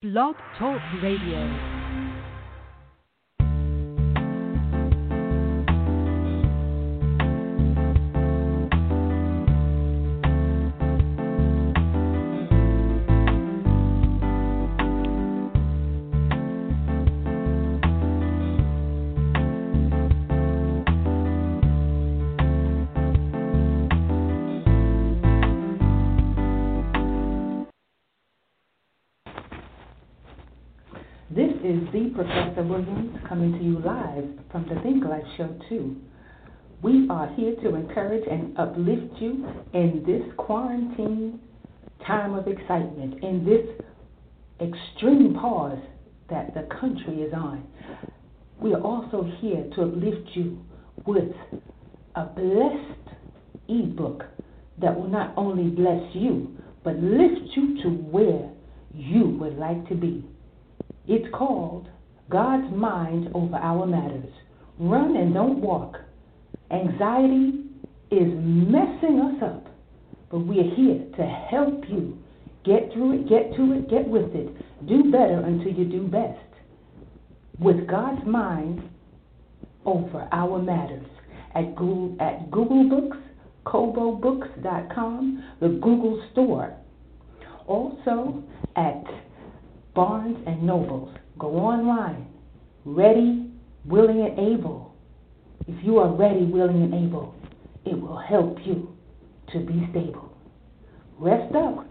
Blog Talk Radio. Is the Professor Williams coming to you live from the Think Life Show 2. We are here to encourage and uplift you in this quarantine time of excitement, in this extreme pause that the country is on. We are also here to uplift you with a blessed ebook that will not only bless you, but lift you to where you would like to be. It's called God's Mind Over Our Matters. Run and don't walk. Anxiety is messing us up, but we are here to help you get through it, get to it, get with it. Do better until you do best. With God's Mind Over Our Matters at Google, at Google Books, the Google Store. Also at Barnes and Nobles. Go online. Ready, willing, and able. If you are ready, willing, and able, it will help you to be stable. Rest up.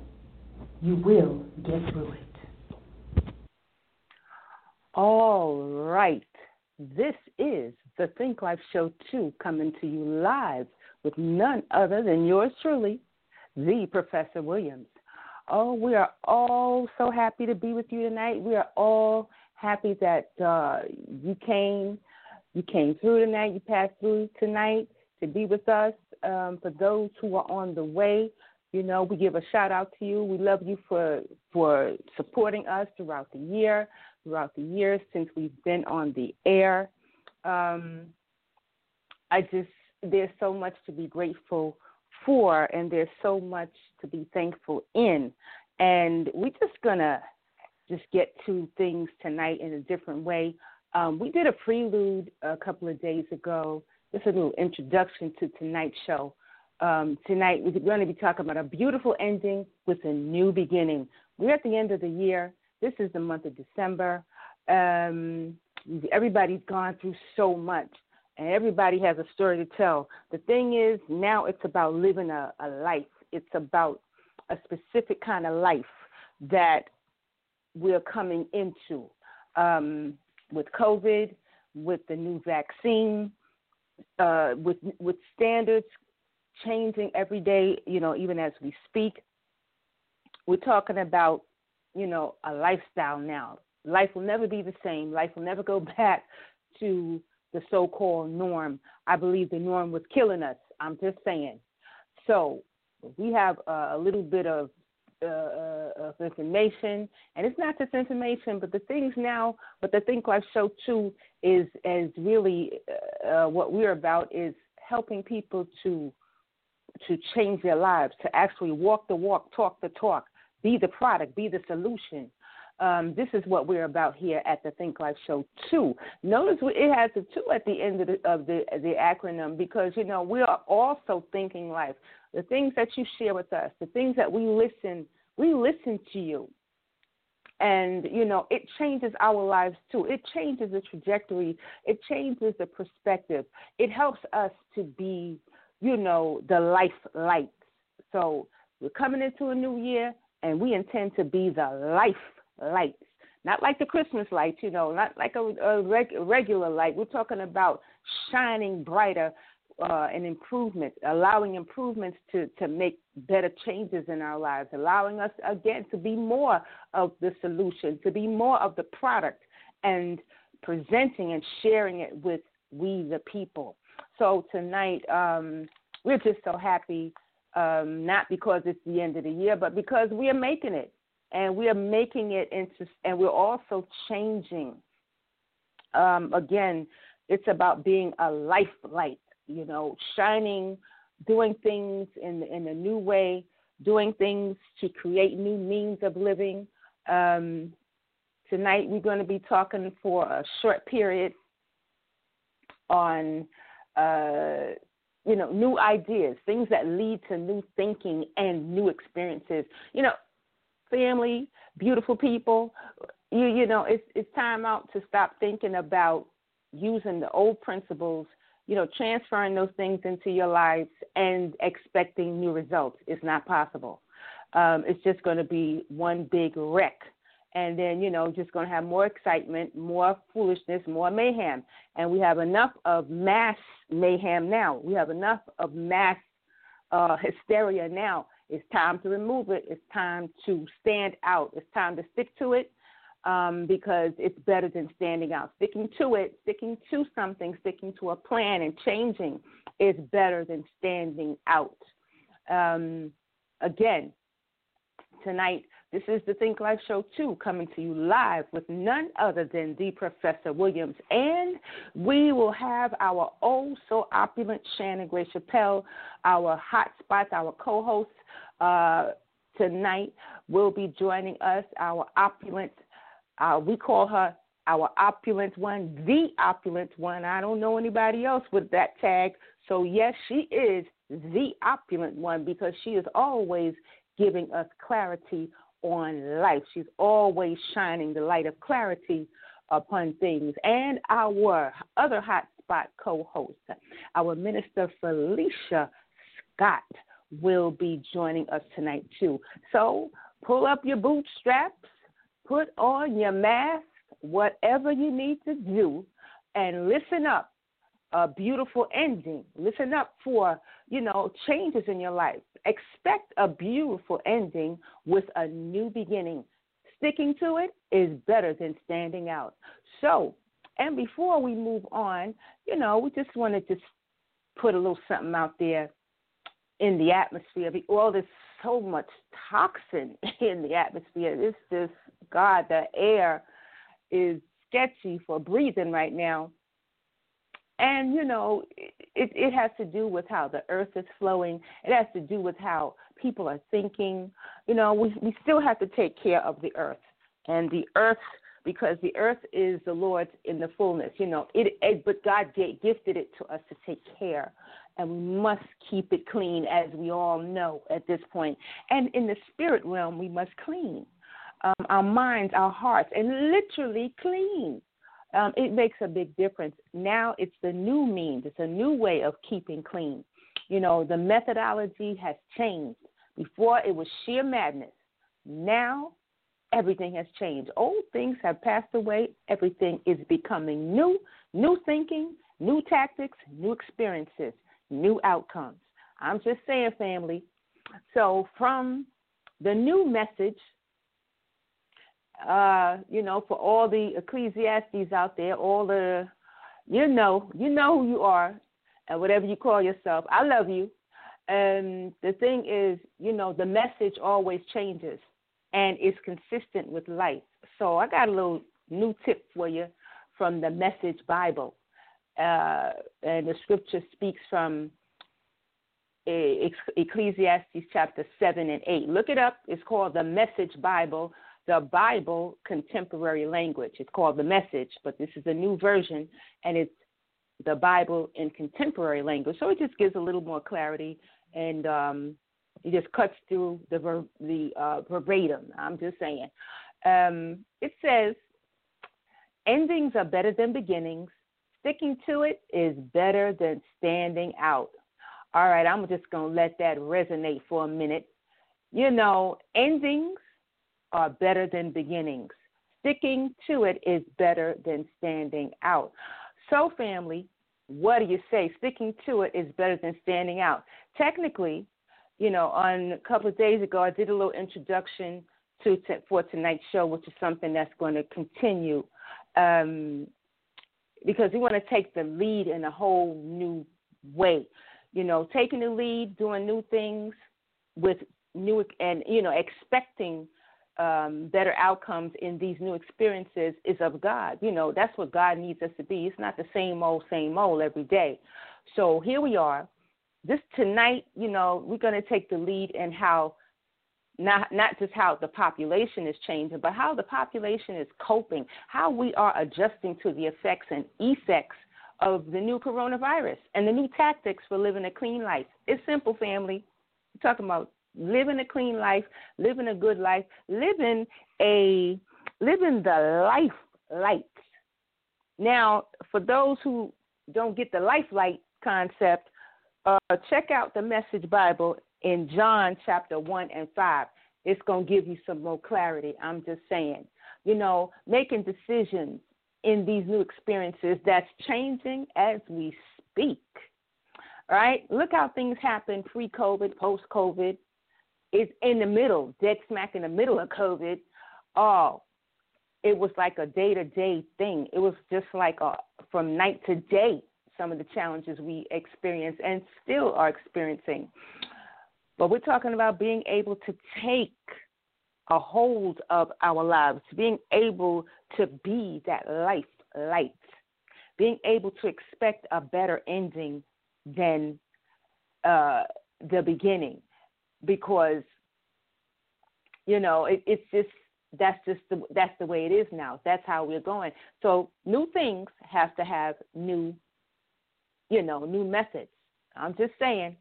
You will get through it. All right. This is the Think Life Show 2 coming to you live with none other than yours truly, the Professor Williams. Oh, we are all so happy to be with you tonight. We are all happy that uh, you came. You came through tonight. You passed through tonight to be with us. Um, for those who are on the way, you know, we give a shout out to you. We love you for for supporting us throughout the year, throughout the years since we've been on the air. Um, I just there's so much to be grateful for, and there's so much to be thankful in. And we're just gonna just get to things tonight in a different way. Um, we did a prelude a couple of days ago, just a little introduction to tonight's show. Um, tonight we're going to be talking about a beautiful ending with a new beginning. We're at the end of the year. This is the month of December. Um, everybody's gone through so much and everybody has a story to tell. The thing is, now it's about living a, a life. It's about a specific kind of life that we're coming into um, with COVID, with the new vaccine, uh, with with standards changing every day. You know, even as we speak, we're talking about you know a lifestyle now. Life will never be the same. Life will never go back to the so called norm. I believe the norm was killing us. I'm just saying. So we have a little bit of, uh, uh, of information, and it's not just information, but the things now. But the Think Life Show too is is really uh, uh, what we're about is helping people to to change their lives, to actually walk the walk, talk the talk, be the product, be the solution. Um, this is what we're about here at the Think Life Show too. Notice it has a two at the end of the, of the the acronym because you know we are also thinking life. The things that you share with us, the things that we listen, we listen to you, and you know it changes our lives too. It changes the trajectory. It changes the perspective. It helps us to be, you know, the life lights. So we're coming into a new year, and we intend to be the life lights. Not like the Christmas lights, you know, not like a, a reg, regular light. We're talking about shining brighter uh, and improvement, allowing improvements to, to make better changes in our lives, allowing us, again, to be more of the solution, to be more of the product, and presenting and sharing it with we, the people. So tonight, um, we're just so happy, um, not because it's the end of the year, but because we are making it and we are making it into, and we're also changing. Um, again, it's about being a life light, you know, shining, doing things in in a new way, doing things to create new means of living. Um, Tonight we're going to be talking for a short period on uh, you know new ideas, things that lead to new thinking and new experiences. You know, family, beautiful people. You you know it's it's time out to stop thinking about using the old principles. You know, transferring those things into your lives and expecting new results is not possible. Um, it's just going to be one big wreck and then you know just going to have more excitement more foolishness more mayhem and we have enough of mass mayhem now we have enough of mass uh, hysteria now it's time to remove it. It's time to stand out. It's time to stick to it um, because it's better than standing out. Sticking to it sticking to something sticking to a plan and changing is better than standing out. Um, again tonight this is the Think Life Show 2 coming to you live with none other than the Professor Williams. And we will have our oh so opulent Shannon Gray Chappelle, our hot spots, our co host uh, tonight will be joining us, our opulent, uh, we call her our opulent one, the opulent one. I don't know anybody else with that tag. So, yes, she is the opulent one because she is always giving us clarity on life. She's always shining the light of clarity upon things. And our other hotspot co host, our minister Felicia Scott, will be joining us tonight too. So pull up your bootstraps, put on your mask, whatever you need to do, and listen up. A beautiful ending. Listen up for, you know, changes in your life expect a beautiful ending with a new beginning. Sticking to it is better than standing out. So, and before we move on, you know, we just wanted to put a little something out there in the atmosphere. Well, oh, there's so much toxin in the atmosphere. It's just, God, the air is sketchy for breathing right now. And, you know, it, it has to do with how the earth is flowing. It has to do with how people are thinking. You know, we, we still have to take care of the earth. And the earth, because the earth is the Lord's in the fullness, you know, it, it but God gifted it to us to take care. And we must keep it clean, as we all know at this point. And in the spirit realm, we must clean um, our minds, our hearts, and literally clean um, it makes a big difference. Now it's the new means, it's a new way of keeping clean. You know, the methodology has changed. Before it was sheer madness. Now everything has changed. Old things have passed away, everything is becoming new, new thinking, new tactics, new experiences, new outcomes. I'm just saying, family. So, from the new message uh, you know, for all the Ecclesiastes out there, all the, you know, you know who you are, and whatever you call yourself. I love you. And the thing is, you know, the message always changes and is consistent with life. So I got a little new tip for you from the Message Bible. Uh, and the scripture speaks from Ecclesiastes chapter 7 and 8. Look it up. It's called the Message Bible the Bible contemporary language. It's called the Message, but this is a new version, and it's the Bible in contemporary language. So it just gives a little more clarity, and um, it just cuts through the ver- the uh, verbatim. I'm just saying. Um, it says, "Endings are better than beginnings. Sticking to it is better than standing out." All right, I'm just gonna let that resonate for a minute. You know, endings are better than beginnings. Sticking to it is better than standing out. So, family, what do you say? Sticking to it is better than standing out. Technically, you know, on a couple of days ago, I did a little introduction to for tonight's show, which is something that's going to continue um, because we want to take the lead in a whole new way. You know, taking the lead, doing new things with new and you know expecting um, better outcomes in these new experiences is of God. You know, that's what God needs us to be. It's not the same old, same old every day. So here we are. This tonight, you know, we're going to take the lead in how not not just how the population is changing, but how the population is coping, how we are adjusting to the effects and effects of the new coronavirus and the new tactics for living a clean life. It's simple, family. We're talking about living a clean life, living a good life, living a living the life light. Now, for those who don't get the life light concept, uh, check out the Message Bible in John chapter 1 and 5. It's going to give you some more clarity. I'm just saying. You know, making decisions in these new experiences that's changing as we speak. Right? Look how things happen pre COVID, post COVID. It's in the middle, dead smack in the middle of COVID. Oh, it was like a day to day thing. It was just like a from night to day some of the challenges we experience and still are experiencing. But we're talking about being able to take a hold of our lives, being able to be that life light, being able to expect a better ending than uh, the beginning, because you know it, it's just that's just the that's the way it is now. That's how we're going. So new things have to have new, you know, new methods. I'm just saying.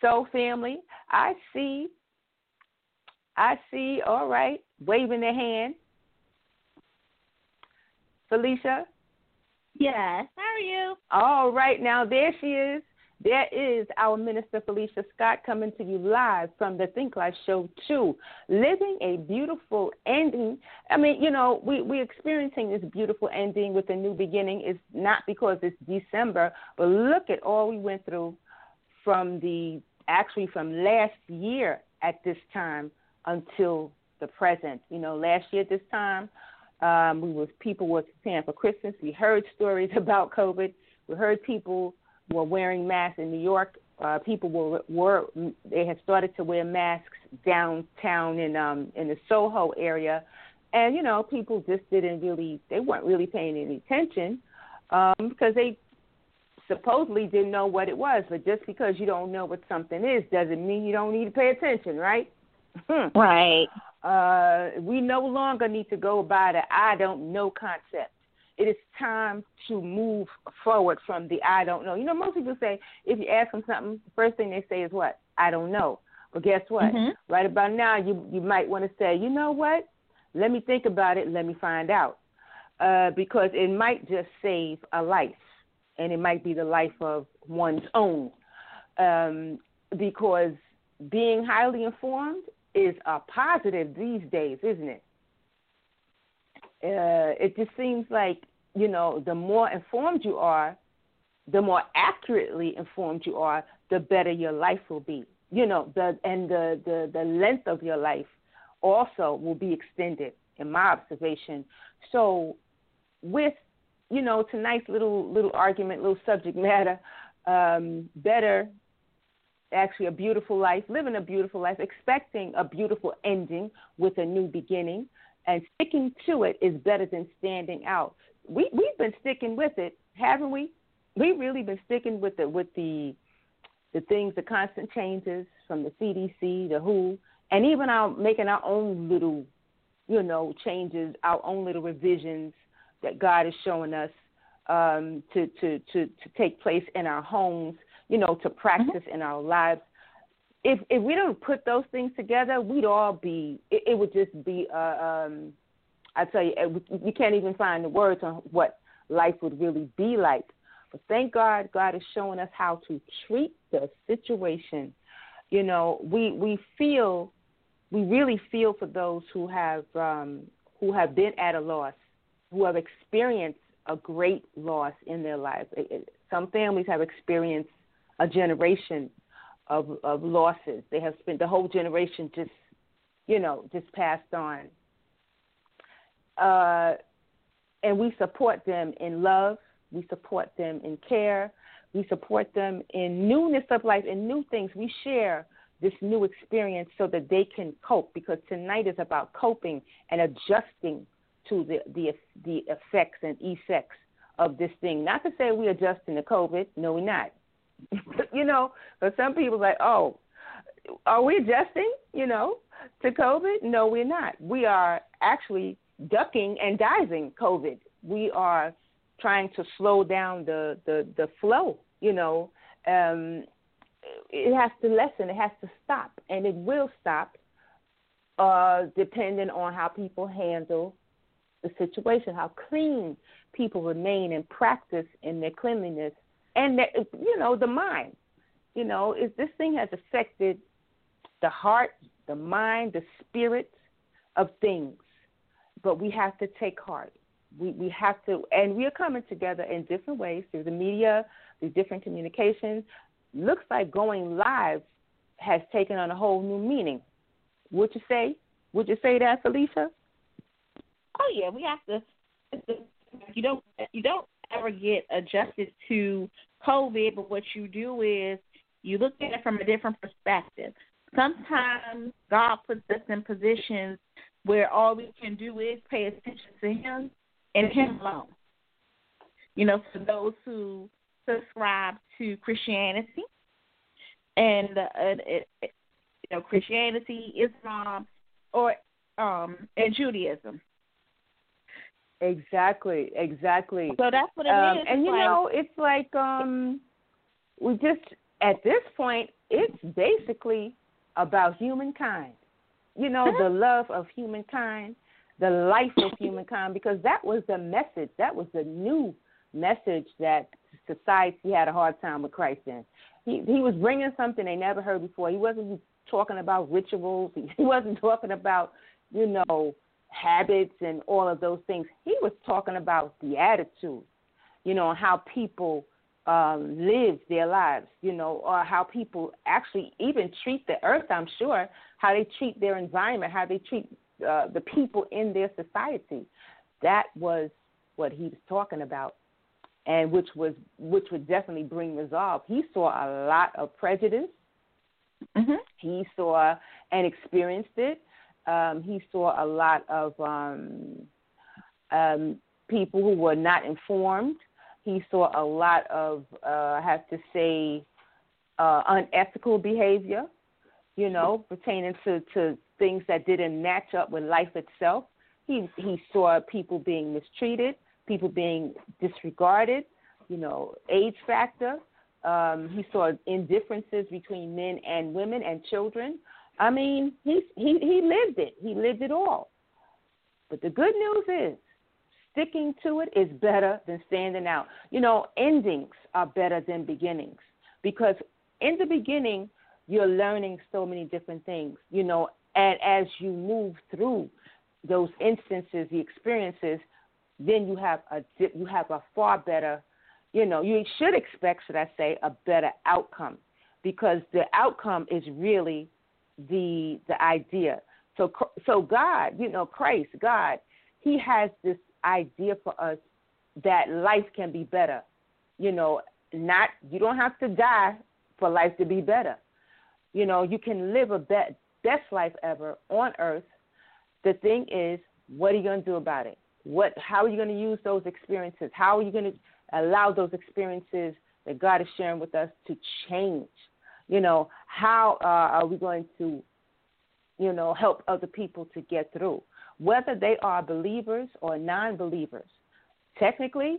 So family, I see I see, all right, waving their hand. Felicia? Yes. How are you? All right, now there she is. There is our Minister Felicia Scott coming to you live from the Think Life Show 2, living a beautiful ending. I mean, you know, we, we're experiencing this beautiful ending with a new beginning. It's not because it's December, but look at all we went through from the actually from last year at this time until the present. You know, last year at this time, um, we was people were preparing for Christmas. We heard stories about COVID. We heard people were wearing masks in New York. Uh, people were were they had started to wear masks downtown in um in the Soho area, and you know people just didn't really they weren't really paying any attention um, because they supposedly didn't know what it was. But just because you don't know what something is doesn't mean you don't need to pay attention, right? Hmm. Right. Uh, we no longer need to go by the I don't know concept. It is time to move forward from the I don't know. You know, most people say if you ask them something, the first thing they say is what? I don't know. But guess what? Mm-hmm. Right about now, you you might want to say, you know what? Let me think about it. Let me find out, uh, because it might just save a life, and it might be the life of one's own. Um, because being highly informed is a positive these days, isn't it? Uh, it just seems like you know the more informed you are, the more accurately informed you are, the better your life will be. You know, the and the the, the length of your life also will be extended, in my observation. So, with you know tonight's little little argument, little subject matter, um, better actually a beautiful life, living a beautiful life, expecting a beautiful ending with a new beginning, and sticking to it is better than standing out. We we've been sticking with it, haven't we? We've really been sticking with the with the the things, the constant changes from the CDC, the WHO, and even our making our own little, you know, changes, our own little revisions that God is showing us um, to, to to to take place in our homes you know, to practice mm-hmm. in our lives. If if we don't put those things together, we'd all be. It, it would just be. Uh, um, I tell you, you can't even find the words on what life would really be like. But thank God, God is showing us how to treat the situation. You know, we we feel, we really feel for those who have um, who have been at a loss, who have experienced a great loss in their lives. Some families have experienced a generation of of losses. They have spent the whole generation just, you know, just passed on. Uh, and we support them in love. We support them in care. We support them in newness of life and new things. We share this new experience so that they can cope because tonight is about coping and adjusting to the the the effects and effects of this thing. Not to say we're adjusting to COVID. No, we're not. you know, but some people like, oh, are we adjusting? You know, to COVID? No, we're not. We are actually ducking and diving COVID. We are trying to slow down the the, the flow. You know, um, it has to lessen. It has to stop, and it will stop, uh, depending on how people handle the situation, how clean people remain and practice in their cleanliness, and their, you know the mind. You know, is this thing has affected the heart, the mind, the spirit of things. But we have to take heart. We we have to, and we are coming together in different ways through the media, through different communications. Looks like going live has taken on a whole new meaning. Would you say? Would you say that, Felicia? Oh yeah, we have to. You don't you don't ever get adjusted to COVID, but what you do is you look at it from a different perspective sometimes God puts us in positions where all we can do is pay attention to Him and Him alone. You know, for those who subscribe to Christianity and uh, it, it, you know Christianity, Islam, or um, and Judaism. Exactly, exactly. So that's what it um, is. And you like, know, it's like um, we just at this point, it's basically about humankind. You know, the love of humankind, the life of humankind, because that was the message. That was the new message that society had a hard time with Christ in. He he was bringing something they never heard before. He wasn't talking about rituals. He, wasn't talking about you know habits and all of those things. He was talking about the attitude. You know how people um, live their lives, you know, or how people actually even treat the earth, I'm sure, how they treat their environment, how they treat uh, the people in their society. That was what he was talking about, and which was which would definitely bring resolve. He saw a lot of prejudice. Mm-hmm. He saw and experienced it. Um, he saw a lot of um, um, people who were not informed he saw a lot of, uh, I have to say, uh, unethical behavior, you know, pertaining to, to things that didn't match up with life itself. He, he saw people being mistreated, people being disregarded, you know, age factor. Um, he saw indifferences between men and women and children. I mean, he, he, he lived it. He lived it all. But the good news is sticking to it is better than standing out. You know, endings are better than beginnings because in the beginning, you're learning so many different things, you know, and as you move through those instances, the experiences, then you have a you have a far better, you know, you should expect, should I say, a better outcome because the outcome is really the the idea. So so God, you know, Christ, God, He has this idea for us that life can be better. You know, not you don't have to die for life to be better. You know, you can live a be- best life ever on earth. The thing is, what are you going to do about it? What how are you going to use those experiences? How are you going to allow those experiences that God is sharing with us to change? You know, how uh, are we going to you know, help other people to get through? whether they are believers or non believers. Technically,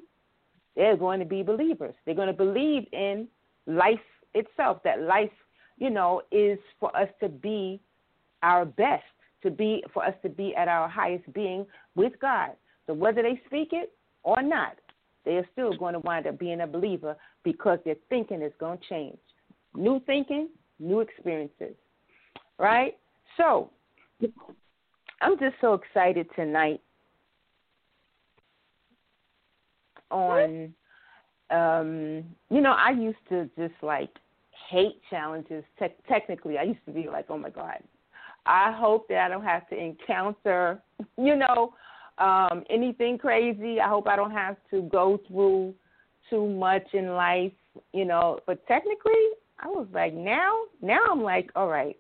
they're going to be believers. They're going to believe in life itself, that life, you know, is for us to be our best, to be for us to be at our highest being with God. So whether they speak it or not, they are still going to wind up being a believer because their thinking is going to change. New thinking, new experiences. Right? So I'm just so excited tonight on um you know I used to just like hate challenges te- technically I used to be like oh my god I hope that I don't have to encounter you know um anything crazy I hope I don't have to go through too much in life you know but technically I was like now now I'm like all right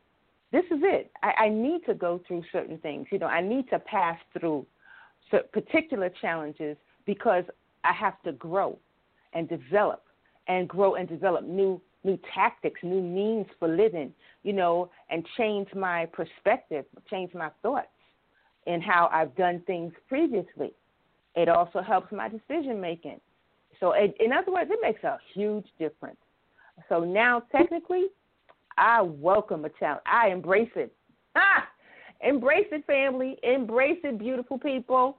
this is it. I, I need to go through certain things. You know, I need to pass through particular challenges because I have to grow and develop and grow and develop new new tactics, new means for living, you know, and change my perspective, change my thoughts in how I've done things previously. It also helps my decision making. So, it, in other words, it makes a huge difference. So now, technically, I welcome a challenge. I embrace it. Ah, embrace it, family. Embrace it, beautiful people.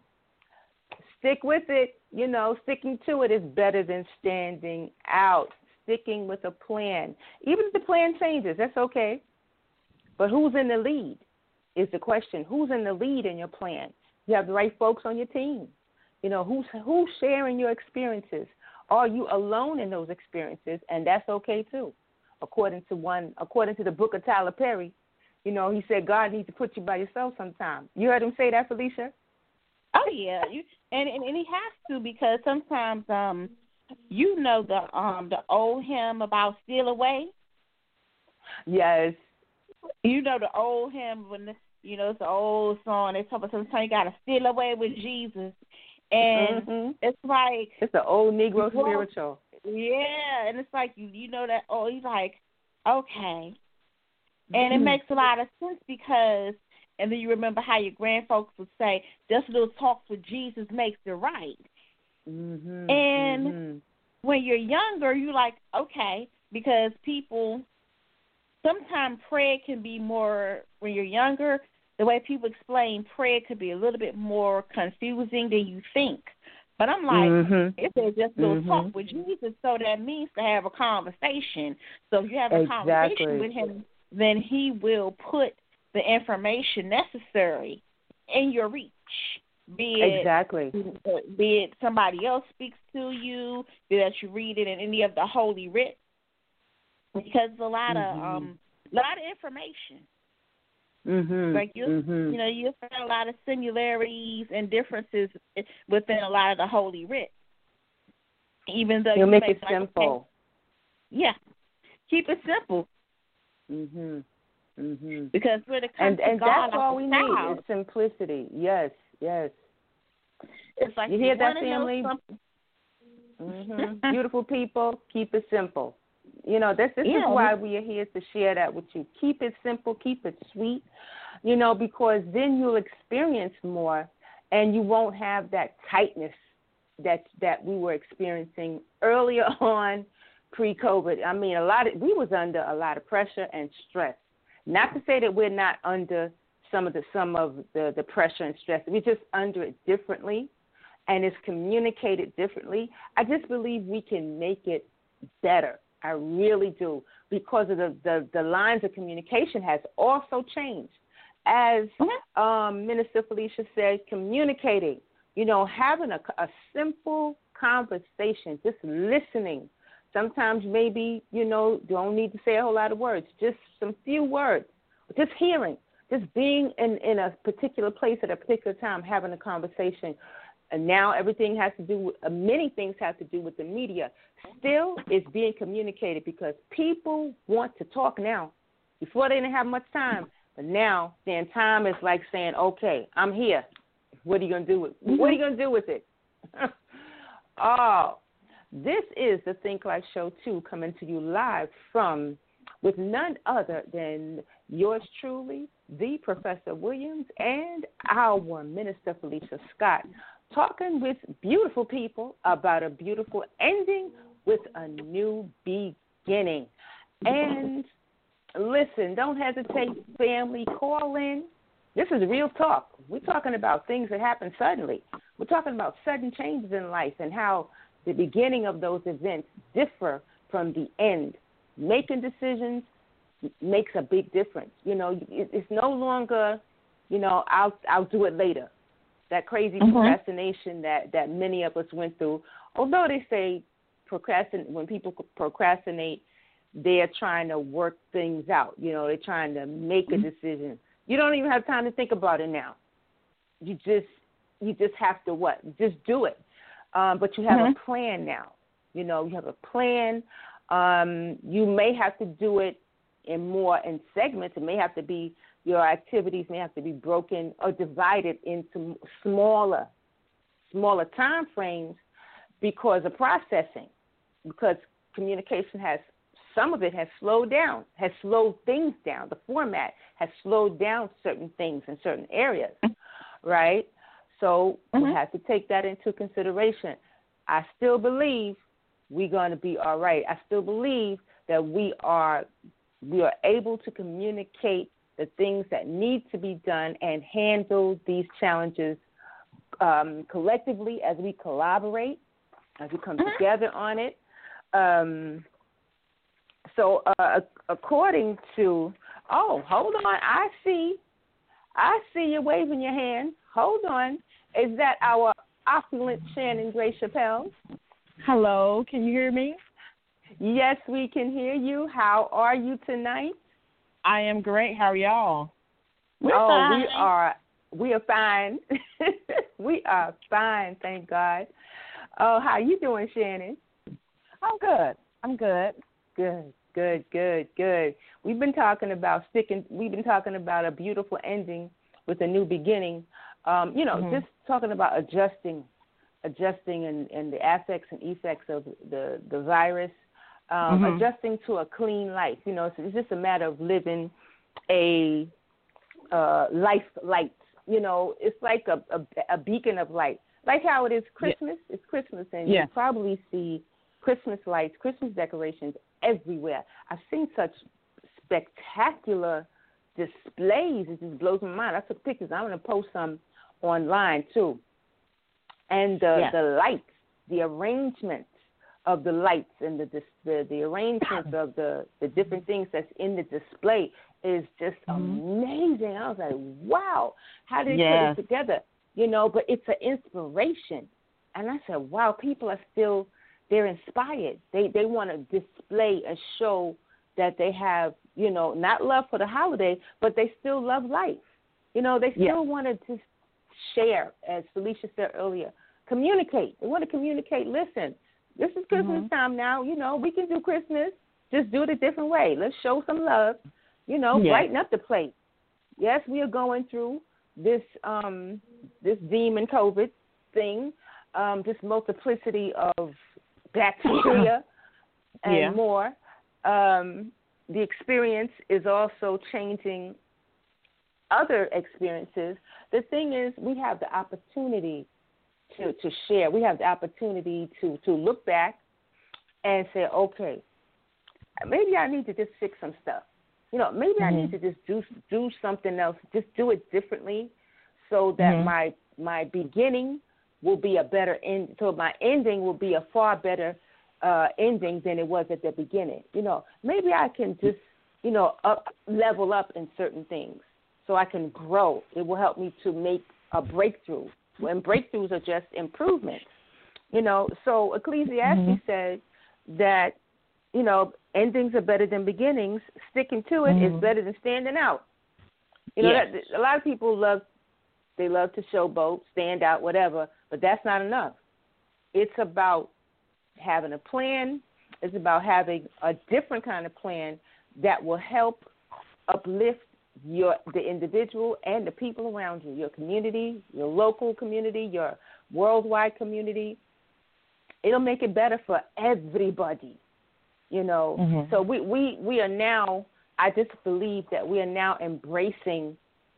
Stick with it. You know, sticking to it is better than standing out. Sticking with a plan, even if the plan changes, that's okay. But who's in the lead is the question. Who's in the lead in your plan? You have the right folks on your team. You know, who's who's sharing your experiences? Are you alone in those experiences? And that's okay too. According to one according to the book of Tyler Perry, you know, he said God needs to put you by yourself sometime. You heard him say that, Felicia? Oh yeah. You and, and, and he has to because sometimes um you know the um the old hymn about steal away. Yes. You know the old hymn when the, you know it's an old song. They talk about sometimes you gotta steal away with Jesus, and mm-hmm. it's like it's an old Negro spiritual. Yeah, and it's like you you know that oh he's like okay, and mm-hmm. it makes a lot of sense because and then you remember how your grandfolks would say just little talks with Jesus makes it right. Mm-hmm. And mm-hmm. when you're younger, you're like okay because people sometimes prayer can be more when you're younger the way people explain prayer could be a little bit more confusing than you think. But I'm like, mm-hmm. if there's just little mm-hmm. talk with Jesus, so that means to have a conversation. So if you have a exactly. conversation with him, then he will put the information necessary in your reach. Be it, exactly. Be it somebody else speaks to you, be that you read it in any of the holy writ, because a lot mm-hmm. of um, a lot of information. Mm-hmm. Like you, mm-hmm. you know, you find a lot of similarities and differences within a lot of the Holy Writ. Even though You'll you make it like, simple. Okay, yeah, keep it simple. Mhm. Mhm. Because when it and and God, that's all we child, need is simplicity. Yes, yes. It's like you hear you that, family? Mhm. Beautiful people, keep it simple. You know, this this Yeah. is why we are here to share that with you. Keep it simple, keep it sweet. You know, because then you'll experience more and you won't have that tightness that that we were experiencing earlier on pre-COVID. I mean, a lot of we was under a lot of pressure and stress. Not to say that we're not under some of the some of the the pressure and stress. We're just under it differently and it's communicated differently. I just believe we can make it better. I really do because of the, the, the lines of communication has also changed. As Mm-hmm. um, Minister Felicia said, communicating, you know, having a, a simple conversation, just listening. Sometimes maybe, you know, don't need to say a whole lot of words, just some few words, just hearing, just being in, in a particular place at a particular time, having a conversation. And now everything has to do with uh, many things have to do with the media. Still is being communicated because people want to talk now. Before they didn't have much time but now then time is like saying okay i'm here. What are you going to do with what are you going to do with it? Oh this is the think Life show 2 coming to you live from with none other than yours truly the professor williams and our minister felicia scott talking with beautiful people about a beautiful ending with a new beginning. And listen, don't hesitate, family, call in. This is real talk. We're talking about things that happen suddenly. We're talking about sudden changes in life and how the beginning of those events differ from the end. Making decisions makes a big difference. You know, it's no longer, you know, I'll I'll do it later that crazy mm-hmm. procrastination that that many of us went through. Although they say procrastinate when people procrastinate, they're trying to work things out. You know, they're trying to make a decision. You don't even have time to think about it now. You just you just have to what? Just do it. Um, but you have mm-hmm. a plan now. You know, you have a plan. Um, you may have to do it in more in segments. It may have to be your activities may have to be broken or divided into smaller smaller time frames because of processing because communication has some of it has slowed down, has slowed things down. The format has slowed down certain things in certain areas, right? So mm-hmm. we have to take that into consideration. I still believe we're going to be all right. I still believe that we are we are able to communicate the things that need to be done and handle these challenges um, collectively as we collaborate, as we come mm-hmm. together on it. Um, so, uh, according to, oh, hold on, I see, I see you waving your hand. Hold on, is that our opulent Shannon Gray Chappelle? Hello, can you hear me? Yes, we can hear you. How are you tonight? I am great. How are y'all? We're oh, fine. we are we are fine. we are fine, thank God. Oh, how you doing, Shannon? I'm good. I'm good. Good, good, good, good. We've been talking about sticking. We've been talking about a beautiful ending with a new beginning. Um, you know, mm-hmm. just talking about adjusting, adjusting, and, and the affects and effects of the the virus. Um, mm-hmm. Adjusting to a clean life. You know, it's, it's just a matter of living a uh, life light. You know, it's like a, a, a beacon of light. Like how it is Christmas. Yeah. It's Christmas, and yeah. you probably see Christmas lights, Christmas decorations everywhere. I've seen such spectacular displays. It just blows my mind. I took pictures. I'm going to post some online too. And the yeah. the lights, the arrangements of the lights and the the, the arrangements of the the different things that's in the display is just mm-hmm. amazing. I was like, wow, how did they put it together? You know, but it's an inspiration. And I said, wow, people are still they're inspired. They they want to display and show that they have, you know, not love for the holiday, but they still love life. You know, they still yeah. want to just share, as Felicia said earlier, communicate. They want to communicate. Listen, this is Christmas mm-hmm. time now. You know, we can do Christmas. Just do it a different way. Let's show some love. You know, yeah. brighten up the plate. Yes, we are going through this um this demon COVID thing, um, this multiplicity of bacteria and yeah. more. Um, the experience is also changing other experiences. The thing is, we have the opportunity to, to share. We have the opportunity to, to look back and say, okay, maybe I need to just fix some stuff. You know, maybe mm-hmm. I need mm-hmm. to just do do something else, just do it differently, so that mm-hmm. my my beginning will be a better end. So my ending will be a far better uh, ending than it was at the beginning. You know, maybe I can just you know up level up in certain things so I can grow. It will help me to make a breakthrough. When breakthroughs are just improvements. You know, so Ecclesiastes mm-hmm. said that you know endings are better than beginnings. Sticking to it mm-hmm. is better than standing out. You know, yes. that, a lot of people love they love to showboat, stand out, whatever, but that's not enough. It's about having a plan. It's about having a different kind of plan that will help uplift your the individual and the people around you, your community, your local community, your worldwide community. It'll make it better for everybody. You know. Mm-hmm. So we, we we are now I just believe that we are now embracing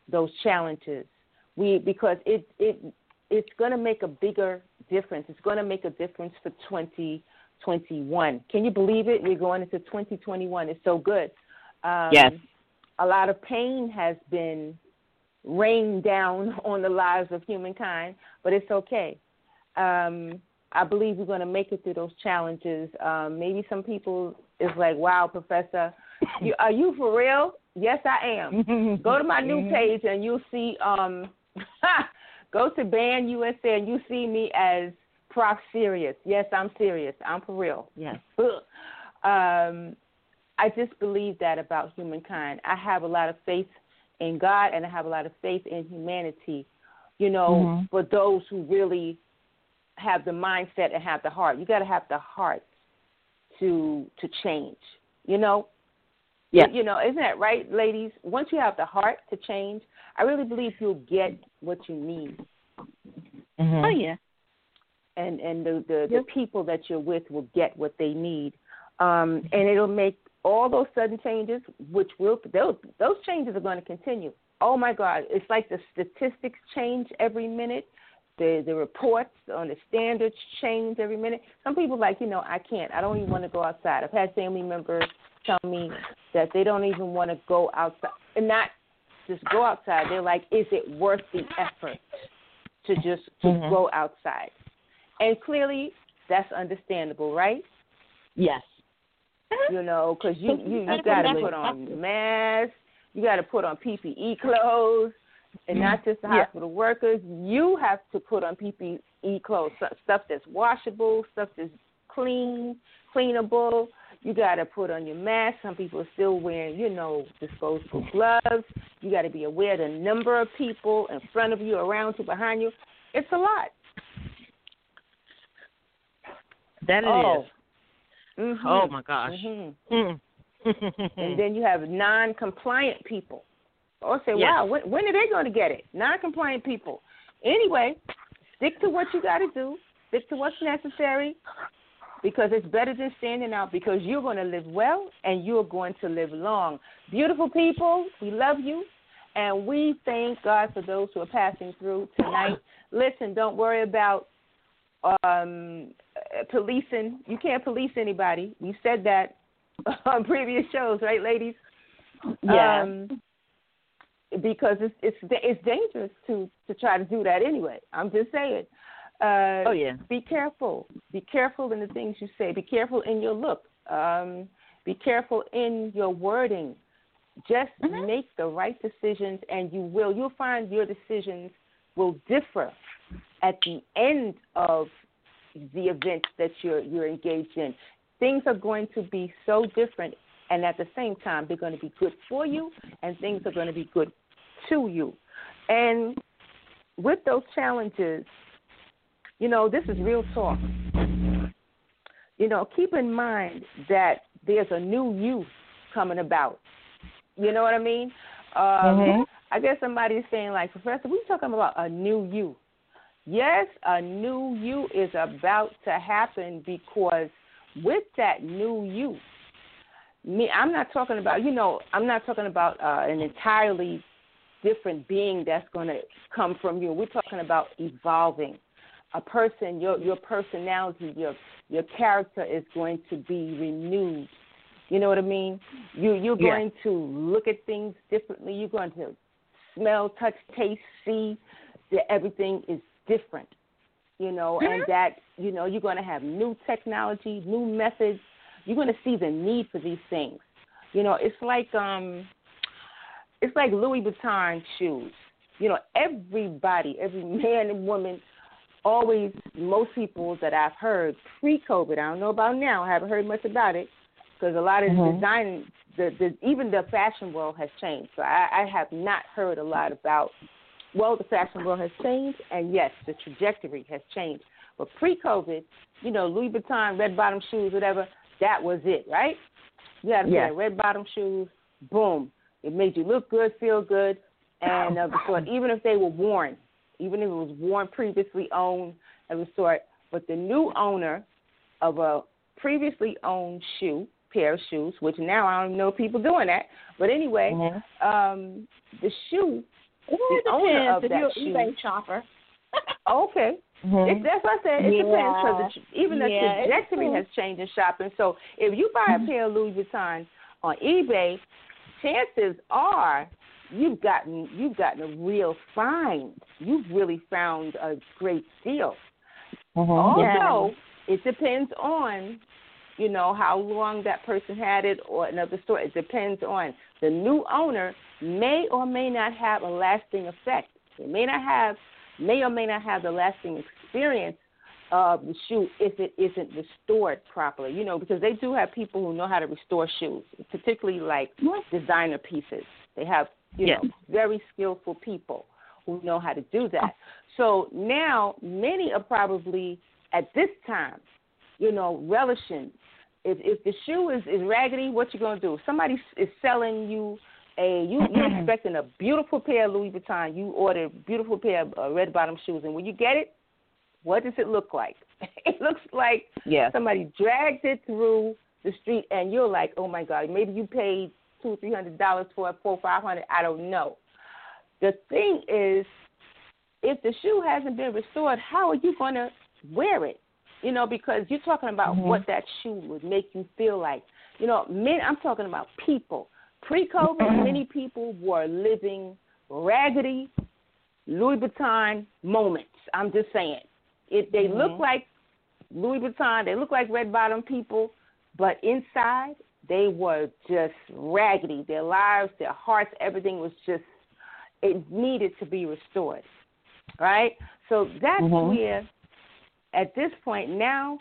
those challenges we because it it it's going to make a bigger difference. It's going to make a difference for 2021. Can you believe it? We're going into 2021. It's so good. Um, yes. A lot of pain has been rained down on the lives of humankind, but it's okay. Um, I believe we're going to make it through those challenges. Um, maybe some people is like, "Wow, Professor, you, are you for real?" Yes, I am. Go to my new mm-hmm. page and you'll see um, Go to Band USA and you see me as Prof serious. Yes, I'm serious. I'm for real. Yes. um, I just believe that about humankind. I have a lot of faith in God and I have a lot of faith in humanity. You know, mm-hmm. for those who really have the mindset and have the heart. You got to have the heart to to change. You know, yeah. You know, isn't that right, ladies? Once you have the heart to change, I really believe you'll get what you need. Mm-hmm. Oh yeah. And and the the, yep. the people that you're with will get what they need. Um, and it'll make all those sudden changes, which will those those changes are going to continue. Oh my God, it's like the statistics change every minute. The the reports on the standards change every minute. Some people like, you know, I can't. I don't even want to go outside. I've had family members tell me that they don't even want to go outside and not just go outside. They're like, is it worth the effort to just to Mhm. go outside? And clearly, that's understandable, right? Yes. You know, because you you, you got to put on masks, you got to put on PPE clothes, and not just the Yeah. hospital workers. You have to put on PPE clothes, stu- stuff that's washable, stuff that's clean, cleanable. You got to put on your mask. Some people are still wearing, you know, disposable gloves. You got to be aware of the number of people in front of you, around you, behind you. It's a lot. That it oh. is. Mhm. Oh my gosh. Mhm. Mm. and then you have non-compliant people. Or say, Yes. wow, when, when are they going to get it? Non-compliant people. Anyway, stick to what you got to do. Stick to what's necessary because it's better than standing out because you're going to live well and you're going to live long. Beautiful people, we love you. And we thank God for those who are passing through tonight. Listen, don't worry about um, policing. You can't police anybody. We said that on previous shows, right, ladies? Yeah. Um, because it's it's it's dangerous to to try to do that anyway. I'm just saying. Uh, oh yeah. be careful. Be careful in the things you say. Be careful in your look. Um, be careful in your wording. Just Mhm. make the right decisions, and you will. You'll find your decisions will differ at the end of the event that you're you're engaged in. Things are going to be so different, and at the same time, they're going to be good for you, and things are going to be good to you. And with those challenges, you know, this is real talk. You know, keep in mind that there's a new you coming about. You know what I mean? Um, Mhm. I guess somebody's saying, like, Professor, we talking about a new you. Yes, a new you is about to happen because with that new you, me, I'm not talking about, you know, I'm not talking about uh, an entirely different being that's going to come from you. We're talking about evolving. A person, your your personality, your your character is going to be renewed. You know what I mean? You you're Yeah. going to look at things differently. You're going to smell, touch, taste, see that everything is different. You know, and that you know you're going to have new technology, new methods. You're going to see the need for these things. You know, it's like um, it's like Louis Vuitton shoes. You know, everybody, every man and woman, always most people that I've heard pre-COVID. I don't know about now. I haven't heard much about it because a lot of the Mhm. design, the, the even the fashion world has changed. So I, I have not heard a lot about. Well, the fashion world has changed, and yes, the trajectory has changed. But pre-COVID, you know, Louis Vuitton red bottom shoes, whatever, that was it, right? You had a pair of red bottom shoes. Boom, it made you look good, feel good, and of the sort. Even if they were worn, even if it was worn previously owned of the sort. But the new owner of a previously owned shoe, pair of shoes, which now I don't know people doing that. But anyway, Mhm. um, the shoe. Well, The it owner depends of if that you're an eBay shopper. Okay, Mhm. It's, that's what I said. It depends because Yeah. the, tr- even the Yeah, trajectory has changed in shopping. So if you buy a pair of Louis Vuitton on eBay, chances are you've gotten you've gotten a real find. You've really found a great deal. Mhm. Also, it depends on, you know, how long that person had it or another store. It depends on the new owner may or may not have a lasting effect. It may not have, may or may not have the lasting experience of the shoe if it isn't restored properly. You know, because they do have people who know how to restore shoes, particularly like designer pieces. They have, you Yes. know, very skillful people who know how to do that. Oh. So now many are probably at this time, you know, relishing. If if the shoe is, is raggedy, what you gonna do? If Somebody is selling you a you you're expecting a beautiful pair of Louis Vuitton. You order a beautiful pair of uh, red bottom shoes, and when you get it, what does it look like? it looks like Yes. somebody dragged it through the street and you're like, oh my God, maybe you paid two, three hundred dollars for it, four, five hundred. I don't know. The thing is, if the shoe hasn't been restored, how are you going to wear it? You know, because you're talking about Mhm. what that shoe would make you feel like. You know, men. I'm talking about people. Pre-COVID, many people were living raggedy, Louis Vuitton moments. I'm just saying, it they look Mhm. like Louis Vuitton. They look like red bottom people, but inside they were just raggedy. Their lives, their hearts, everything was just it needed to be restored. Right? So that's Mhm. where at this point now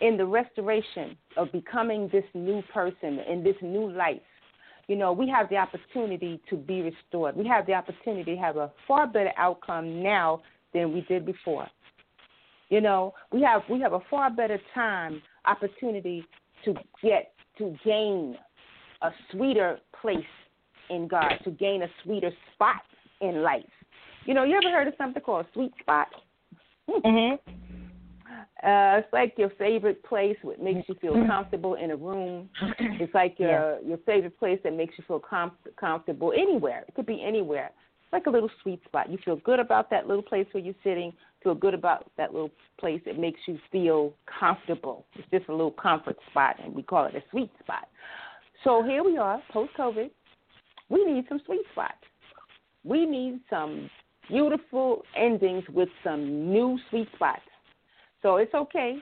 in the restoration of becoming this new person in this new life, you know, we have the opportunity to be restored. We have the opportunity to have a far better outcome now than we did before. You know, we have we have a far better time opportunity to get to gain a sweeter place in God, to gain a sweeter spot in life. You know, you ever heard of something called a sweet spot? Mhm. Uh, it's like your favorite place what makes you feel Mm-hmm. comfortable in a room. It's like your your favorite place that makes you feel com- comfortable anywhere. It could be anywhere. It's like a little sweet spot. You feel good about that little place where you're sitting. Feel good about that little place. It makes you feel comfortable. It's just a little comfort spot, and we call it a sweet spot. So here we are, post COVID. We need some sweet spots. We need some beautiful endings with some new sweet spots. So it's okay.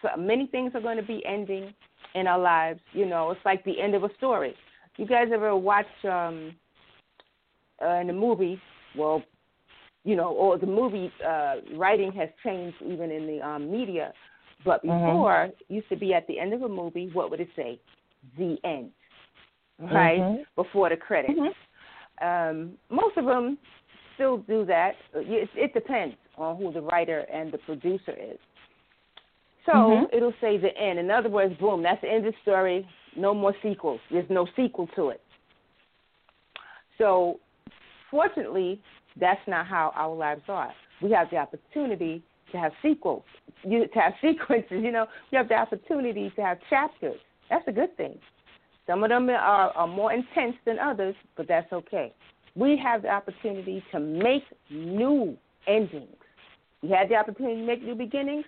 So many things are going to be ending in our lives. You know, it's like the end of a story. You guys ever watch um, uh, in the movie? Well, you know, or the movie uh, writing has changed even in the um, media. But Mhm. before, it used to be at the end of a movie, what would it say? The end. Right Mhm. before the credits. Um, most of them still do that. It, it depends on who the writer and the producer is. So Mhm. it'll say the end. In other words, boom, that's the end of the story. No more sequels. There's no sequel to it. So, fortunately, that's not how our lives are. We have the opportunity to have sequels, you, to have sequences. You know, we have the opportunity to have chapters. That's a good thing. Some of them are, are more intense than others, but that's okay. We have the opportunity to make new endings. We had the opportunity to make new beginnings,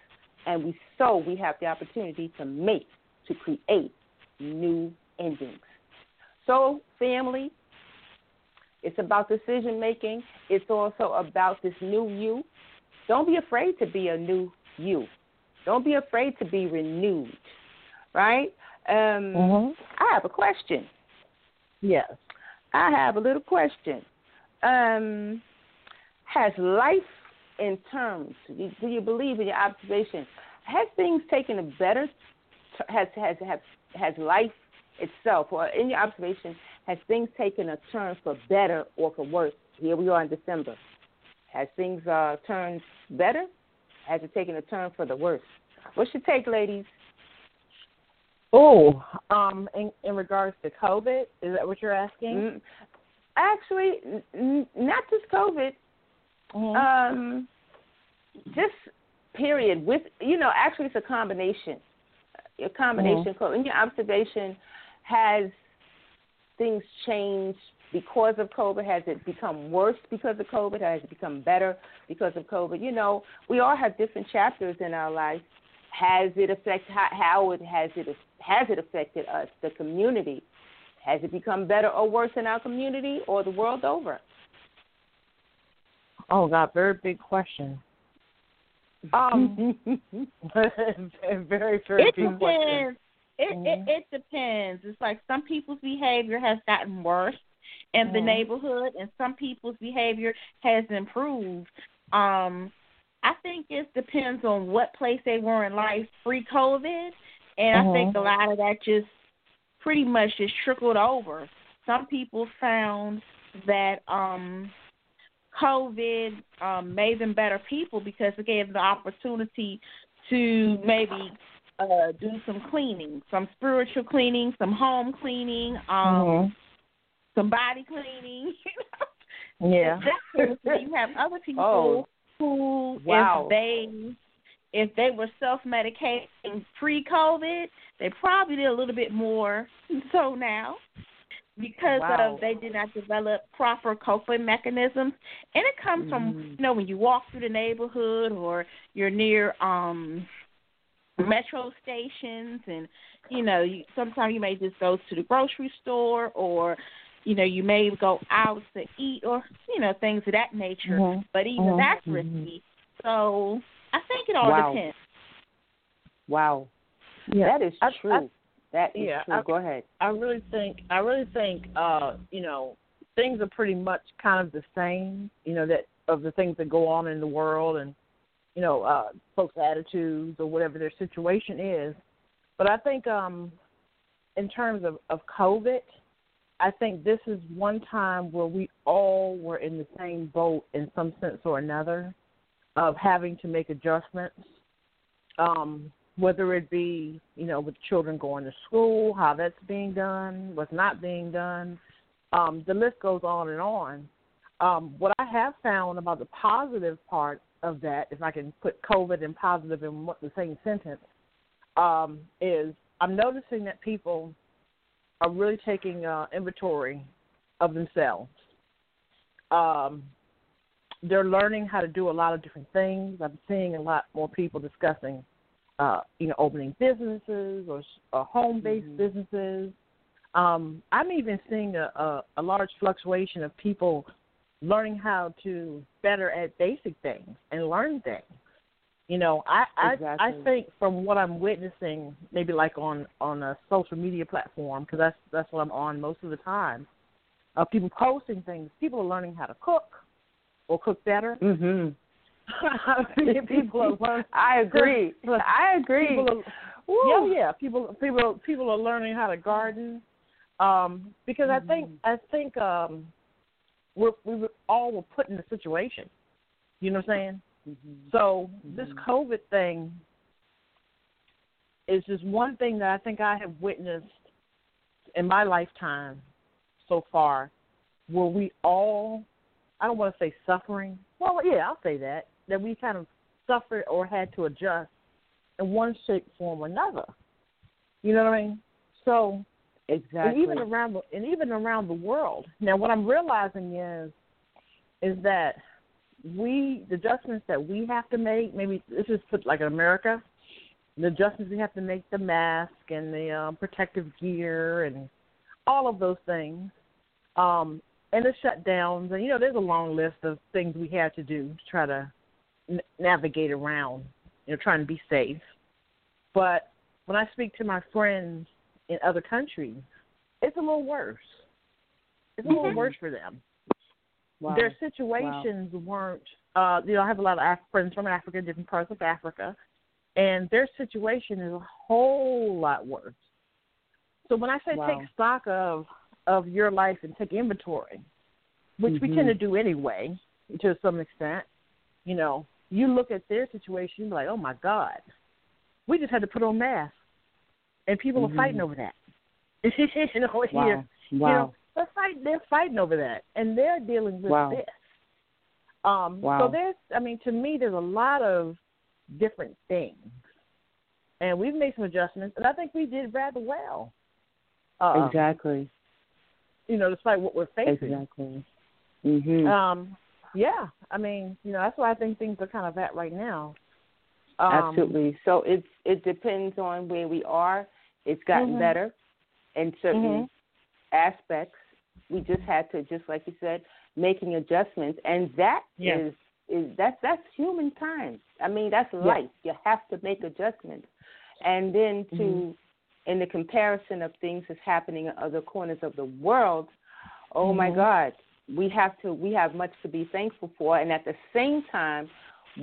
and we so we have the opportunity to make, to create new endings. So, family, it's about decision making. It's also about this new you. Don't be afraid to be a new you. Don't be afraid to be renewed, right? Um, Mhm. I have a question. Yes. I have a little question. Um, has life, in terms, do you believe in your observation, has things taken a better, has has has has life itself, or in your observation, has things taken a turn for better or for worse? Here we are in December. Has things uh, turned better? Has it taken a turn for the worse? What's your take, ladies? Oh, um, in, in regards to COVID, is that what you're asking? Mm, Actually, n- not just COVID. Mhm. Um, just period. With you know, actually, it's a combination. A combination. In your observation, has things changed because of COVID? Has it become worse because of COVID? Has it become better because of COVID? You know, we all have different chapters in our life. Has it affected how, how it has it has it affected us, the community? Has it become better or worse in our community or the world over? oh God, very big question. Um, very, very It big question. depends. It, Mhm. it it depends. It's like some people's behavior has gotten worse in the Mhm. neighborhood, and some people's behavior has improved. Um, I think it depends on what place they were in life pre-COVID, and I think Mhm. a lot of that just pretty much just trickled over. Some people found that um COVID um, made them better people because it gave them the opportunity to maybe uh, do some cleaning, some spiritual cleaning, some home cleaning, um, Mhm. some body cleaning. Yeah. Sort of thing. you have other people Oh. Who, Wow. if they if they were self medicating pre COVID, they probably did a little bit more so now because Wow. of they did not develop proper coping mechanisms. And it comes from Mhm. you know when you walk through the neighborhood or you're near um metro stations and you know you sometimes you may just go to the grocery store or you know you may go out to eat or you know things of that nature Mhm. but even Mhm. that's risky so i think it all Wow. depends Wow. Yeah. That is I- true. I- that is yeah, true. I- Go ahead. I really think I really think uh, you know, things are pretty much kind of the same, you know, that of the things that go on in the world and you know, uh folks' attitudes or whatever their situation is. But I think um in terms of, of COVID, I think this is one time where we all were in the same boat in some sense or another of having to make adjustments. Um, whether it be, you know, with children going to school, how that's being done, what's not being done. Um, the list goes on and on. Um, what I have found about the positive part of that, if I can put COVID and positive in the same sentence, um, is I'm noticing that people are really taking uh, inventory of themselves. Um, they're learning how to do a lot of different things. I'm seeing a lot more people discussing uh, you know, opening businesses or, or home-based Mhm. businesses. Um, I'm even seeing a, a, a large fluctuation of people learning how to better at basic things and learn things. You know, I I, Exactly. I think from what I'm witnessing, maybe like on on a social media platform, because that's that's what I'm on most of the time. Uh, people posting things. People are learning how to cook or cook better. Mhm. people are learning. I agree. I agree. People are, yeah, yeah. People, people, people are learning how to garden, um, because I think. I think, um, we're we were all were put in a situation. You know what I'm saying? Mhm. So this Mhm. COVID thing is just one thing that I think I have witnessed in my lifetime so far, where we all, I don't want to say suffering. Well, yeah, I'll say that that we kind of suffered or had to adjust in one shape, form, or another. You know what I mean? So Exactly. and even around the and even around the world. Now, what I'm realizing is is that we the adjustments that we have to make. Maybe this is put like in America, the adjustments we have to make, the mask and the um, protective gear and all of those things, um, and the shutdowns. And you know, there's a long list of things we had to do to try to n- navigate around. You know, trying to be safe. But when I speak to my friends in other countries, it's a little worse. It's a little Mhm. worse for them. Wow. Their situations weren't. Uh, you know, I have a lot of Af- friends from Africa, different parts of Africa, and their situation is a whole lot worse. So when I say Wow. take stock of of your life and take inventory, which we Mhm. tend to do anyway to some extent, you know, you look at their situation, you're like, oh my God, we just had to put on masks, and people Mhm. are fighting over that. you know, wow. here, Wow. you know, they're fighting. They're fighting over that, and they're dealing with Wow. this. Um, Wow. So there's, I mean, to me, there's a lot of different things, and we've made some adjustments, and I think we did rather well. Uh, exactly. You know, despite what we're facing. Exactly. Mhm. Um, yeah, I mean, you know, that's why I think things are kind of at right now. Um, Absolutely. So it's it depends on where we are. It's gotten Mhm. better in certain Mhm. aspects. We just had to, just like you said, making adjustments, and that is is that's that's human time. I mean, that's life. You have to make adjustments, and then to Mhm. in the comparison of things that's happening in other corners of the world. Oh my Mhm. God, we have to we have much to be thankful for, and at the same time,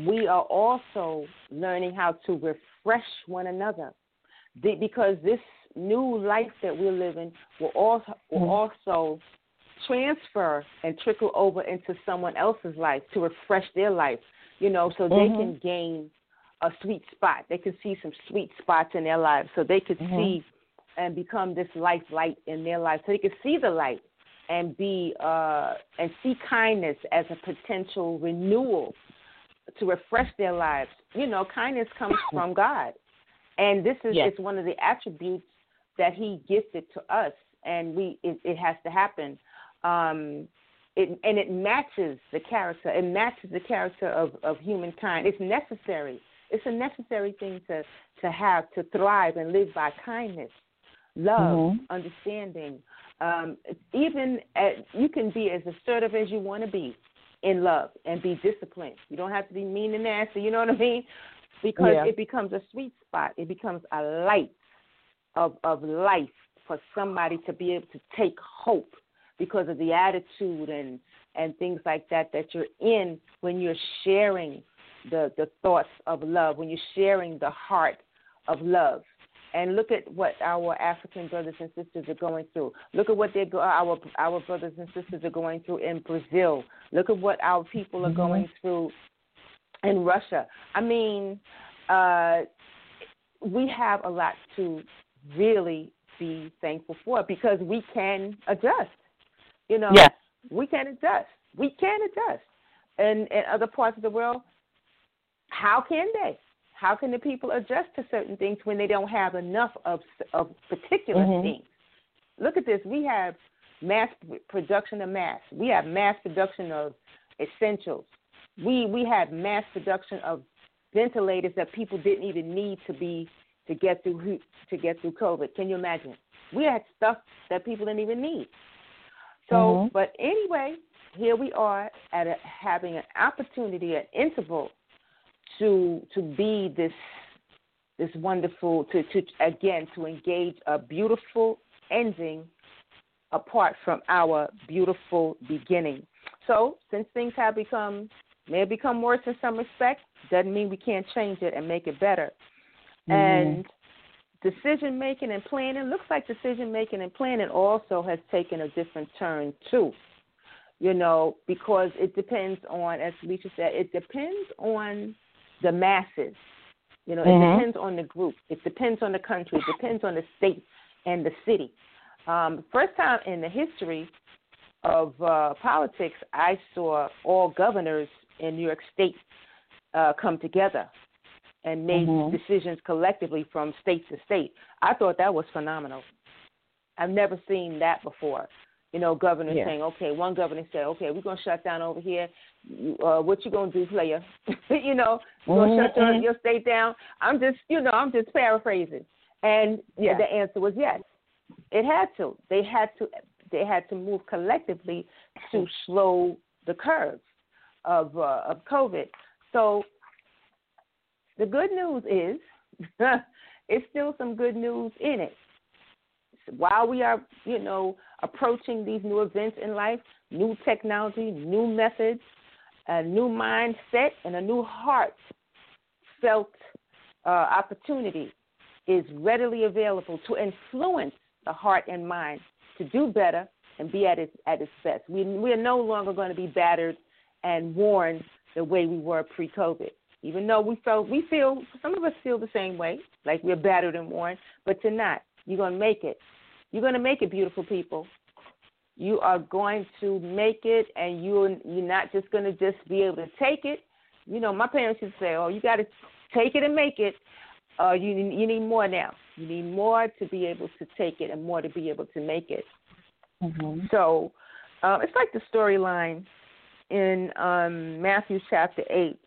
we are also learning how to refresh one another, because this new life that we're living will also will Mhm. also transfer and trickle over into someone else's life to refresh their life. You know, so they Mhm. can gain a sweet spot. They can see some sweet spots in their lives, so they could Mhm. see and become this life light in their life, so they could see the light and be uh and see kindness as a potential renewal to refresh their lives. You know, kindness comes from God, and this is Yes. it's one of the attributes that He gifted to us, and we it, it has to happen. Um, it, and it matches the character. It matches the character of, of humankind. It's necessary. It's a necessary thing to to have to thrive and live by kindness, love, Mhm. understanding. Um, even at, you can be as assertive as you want to be in love and be disciplined. You don't have to be mean and nasty. You know what I mean? Because Yeah. it becomes a sweet spot. It becomes a light of of life for somebody to be able to take hope because of the attitude and and things like that that you're in when you're sharing the the thoughts of love when you're sharing the heart of love and look at what our African brothers and sisters are going through. Look at what they our our brothers and sisters are going through in Brazil. Look at what our people are going through in Russia. I mean, uh, we have a lot to really be thankful for because we can adjust. You know, Yes. we can adjust. We can adjust. And in other parts of the world, how can they? How can the people adjust to certain things when they don't have enough of of particular Mhm. things? Look at this. We have mass production of mass. We have mass production of essentials. We we had mass production of ventilators that people didn't even need to be to get through to get through COVID. Can you imagine? We had stuff that people didn't even need. So, Mhm. but anyway, here we are at a, having an opportunity, an interval, to to be this this wonderful to to again to engage a beautiful ending apart from our beautiful beginning. So, since things have become may have become worse in some respect, doesn't mean we can't change it and make it better. And decision making and planning looks like decision making and planning also has taken a different turn too. You know, because it depends on, as Alicia said, it depends on the masses. You know, it Mhm. depends on the group. It depends on the country. It depends on the state and the city. Um, first time in the history of uh, politics, I saw all governors in New York State uh, come together and made Mhm. decisions collectively from state to state. I thought that was phenomenal. I've never seen that before. You know, governor Yeah. saying, "Okay," one governor said, "Okay, we're gonna shut down over here. Uh, what you gonna do, player? you know, gonna Mhm, shut your, mhm. your state down." I'm just, you know, I'm just paraphrasing. And Yeah. the answer was yes. It had to. They had to. They had to move collectively to slow the curve of uh, of COVID. So the good news is, it's still some good news in it. While we are, you know, approaching these new events in life, new technology, new methods, a new mindset, and a new heart felt uh, opportunity is readily available to influence the heart and mind to do better and be at its at its best. We we are no longer going to be battered and worn the way we were pre-COVID. Even though we felt we feel some of us feel the same way, like we're battered and worn, but you're not. You're going to make it. You're going to make it, beautiful people. You are going to make it, and you're you're not just going to just be able to take it. You know, my parents used to say, "Oh, you got to take it and make it." Uh, you you need more now. You need more to be able to take it, and more to be able to make it. Mhm. So uh, it's like the storyline in um, Matthew chapter 8.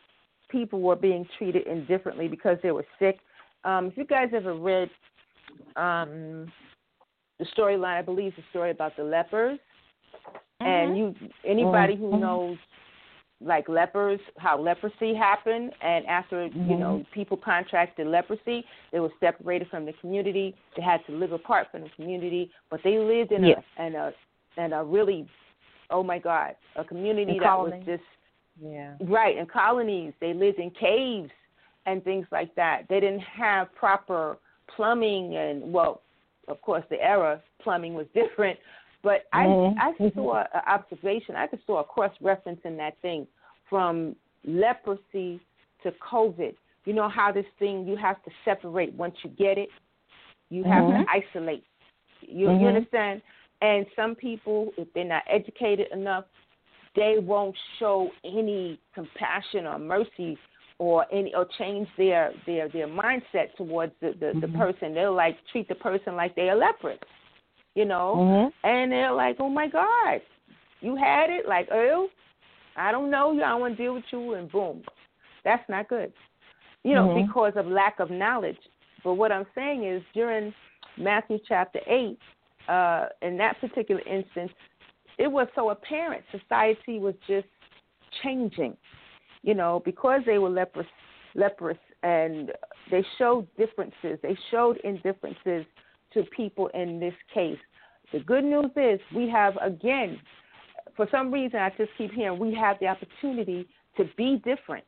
People were being treated indifferently because they were sick. Um, if you guys ever read um, the storyline, I believe it's a story about the lepers. And you, anybody who Mhm. knows, like lepers, how leprosy happened, and after you know people contracted leprosy, they were separated from the community. They had to live apart from the community, but they lived in Yes. a in a in a really, oh my God, a community that was just Yeah. Right, in colonies. They lived in caves and things like that. They didn't have proper plumbing and well, of course the era plumbing was different, but. I I saw an observation, I just saw a cross reference in that thing from leprosy to COVID. You know how this thing you have to separate once you get it. You have Mhm. to isolate. You Mhm. you understand? And some people, if they're not educated enough, they won't show any compassion or mercy or any or change their their their mindset towards the the, mm-hmm. the person. They'll like treat the person like they're a leopard, you know, mm-hmm. and they're like, oh my God, you had it, like oh, I don't know you, I don't want to deal with you, and boom, that's not good, you know, mm-hmm. because of lack of knowledge. But what I'm saying is during Matthew chapter eight, uh, in that particular instance, it was so apparent society was just changing you know, because they were leprous, leprous, and they showed differences. They showed indifferences to people in this case. The good news is we have again, for some reason, I just keep hearing we have the opportunity to be different.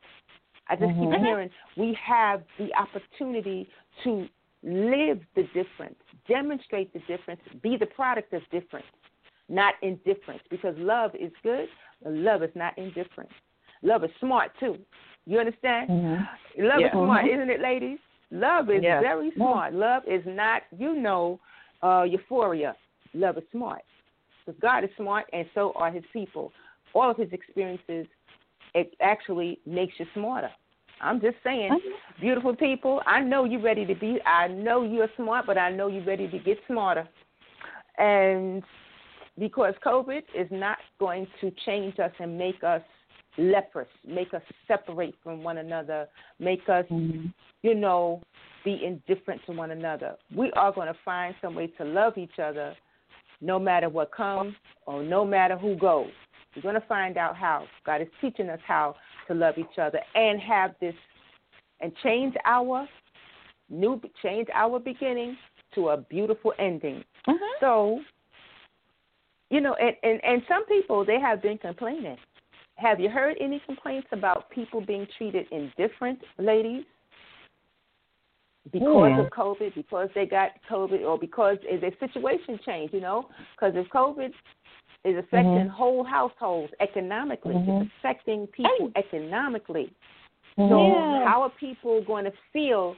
I just mm-hmm. keep hearing we have the opportunity to live the difference, demonstrate the difference, be the product of difference, not indifference. Because love is good, but love is not indifferent. Love is smart too. You understand? Mm-hmm. Love yeah. is smart, mm-hmm. isn't it, ladies? Love is yeah. very smart. Love is not, you know, uh, euphoria. Love is smart. Because God is smart, and so are His people. All of His experiences, it actually makes you smarter. I'm just saying, beautiful people. I know you're ready to be. I know you're smart, but I know you're ready to get smarter. And because COVID is not going to change us and make us leprous, make us separate from one another, make us, mm-hmm. you know, be indifferent to one another. We are going to find some way to love each other no matter what comes or no matter who goes. We're going to find out how. God is teaching us how to love each other and have this and change our new change our beginning to a beautiful ending. Mm-hmm. So, you know, and, and and some people they have been complaining have you heard any complaints about people being treated indifferent, ladies? Because yeah. of COVID, because they got COVID, or because their situation changed, you know? Because if COVID is affecting mm-hmm. whole households economically, mm-hmm. it's affecting people economically. Mm-hmm. So yeah. how are people going to feel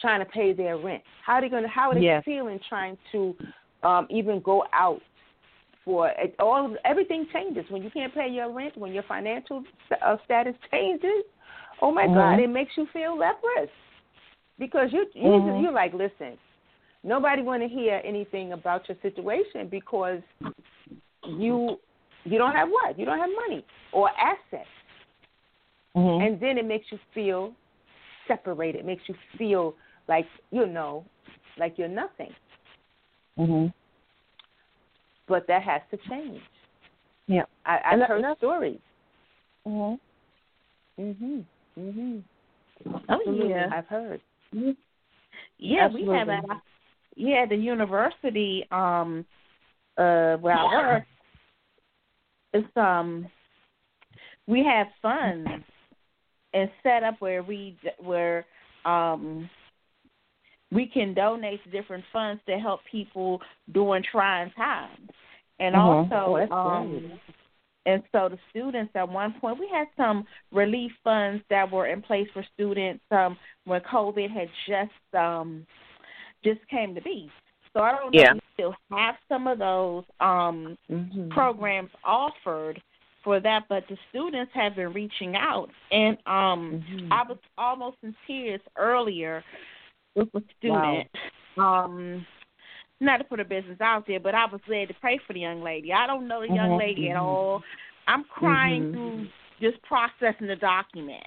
trying to pay their rent? How are they going to how are they yes. feeling trying to um, even go out for all everything changes when you can't pay your rent, when your financial uh, status changes. Oh my mm-hmm. God, it makes you feel leprous because you you mm-hmm. you're like, listen, nobody want to hear anything about your situation because you you don't have what you don't have money or assets, mm-hmm. and then it makes you feel separated. It makes you feel like you know, like you're nothing. But that has to change. Yeah, I, I've heard stories. Mhm. Mhm. Mhm. Oh yeah, I've heard. Mm-hmm. Yeah, Absolutely. we have at yeah the university um uh where I work. It's um we have funds and set up where we where um we can donate to different funds to help people during trying times. And mm-hmm. also, oh, um, and so the students at one point we had some relief funds that were in place for students um, when COVID had just um, just came to be. So I don't know yeah. if we still have some of those um, mm-hmm. programs offered for that, but the students have been reaching out, and um, mm-hmm. I was almost in tears earlier with a student. Wow. Um, not to put her business out there, but I was led to pray for the young lady. I don't know the young mm-hmm. lady at all. I'm crying mm-hmm. through just processing the document.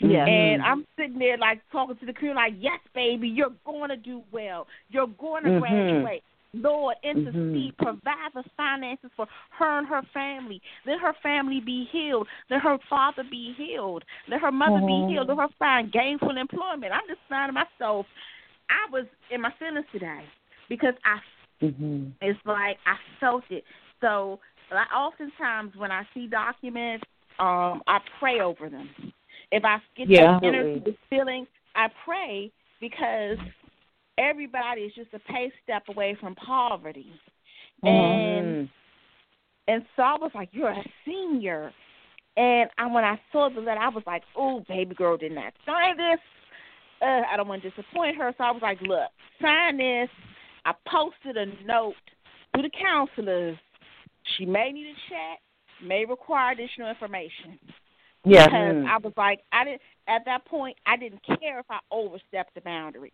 Yeah. And I'm sitting there like talking to the crew like, Yes, baby, you're gonna do well. You're gonna Mhm. graduate. Lord, intercede, Mhm. provide the finances for her and her family. Let her family be healed. Let her father be healed. Let her mother Mhm. be healed. Let her find gainful employment. I'm just finding myself. I was in my feelings today because I. Mhm. It's like I felt it. So, I, oftentimes when I see documents, um, I pray over them. If I get Yeah. the energy, the feeling, I pray because everybody is just a pay step away from poverty. And and so I was like, You're a senior and I when I saw the letter I was like, Oh, baby girl did not sign this. Uh, I don't want to disappoint her, so I was like, Look, sign this. I posted a note to the counselors. She may need a check. may require additional information. Yeah. Because Mm. I was like, I didn't at that point. I didn't care if I overstepped the boundary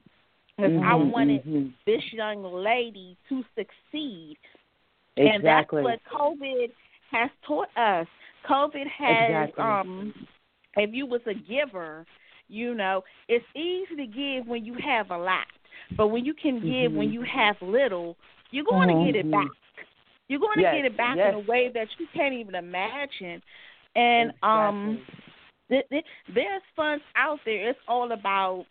because I Mhm, wanted mhm. this young lady to succeed, exactly. and that's what COVID has taught us. COVID has, Exactly. um, if you was a giver, you know, it's easy to give when you have a lot, but when you can give when Mhm. you have little, you're going to get it back. You're going to Yes, get it back yes. in a way that you can't even imagine. And um, th- th- there's funds out there. It's all about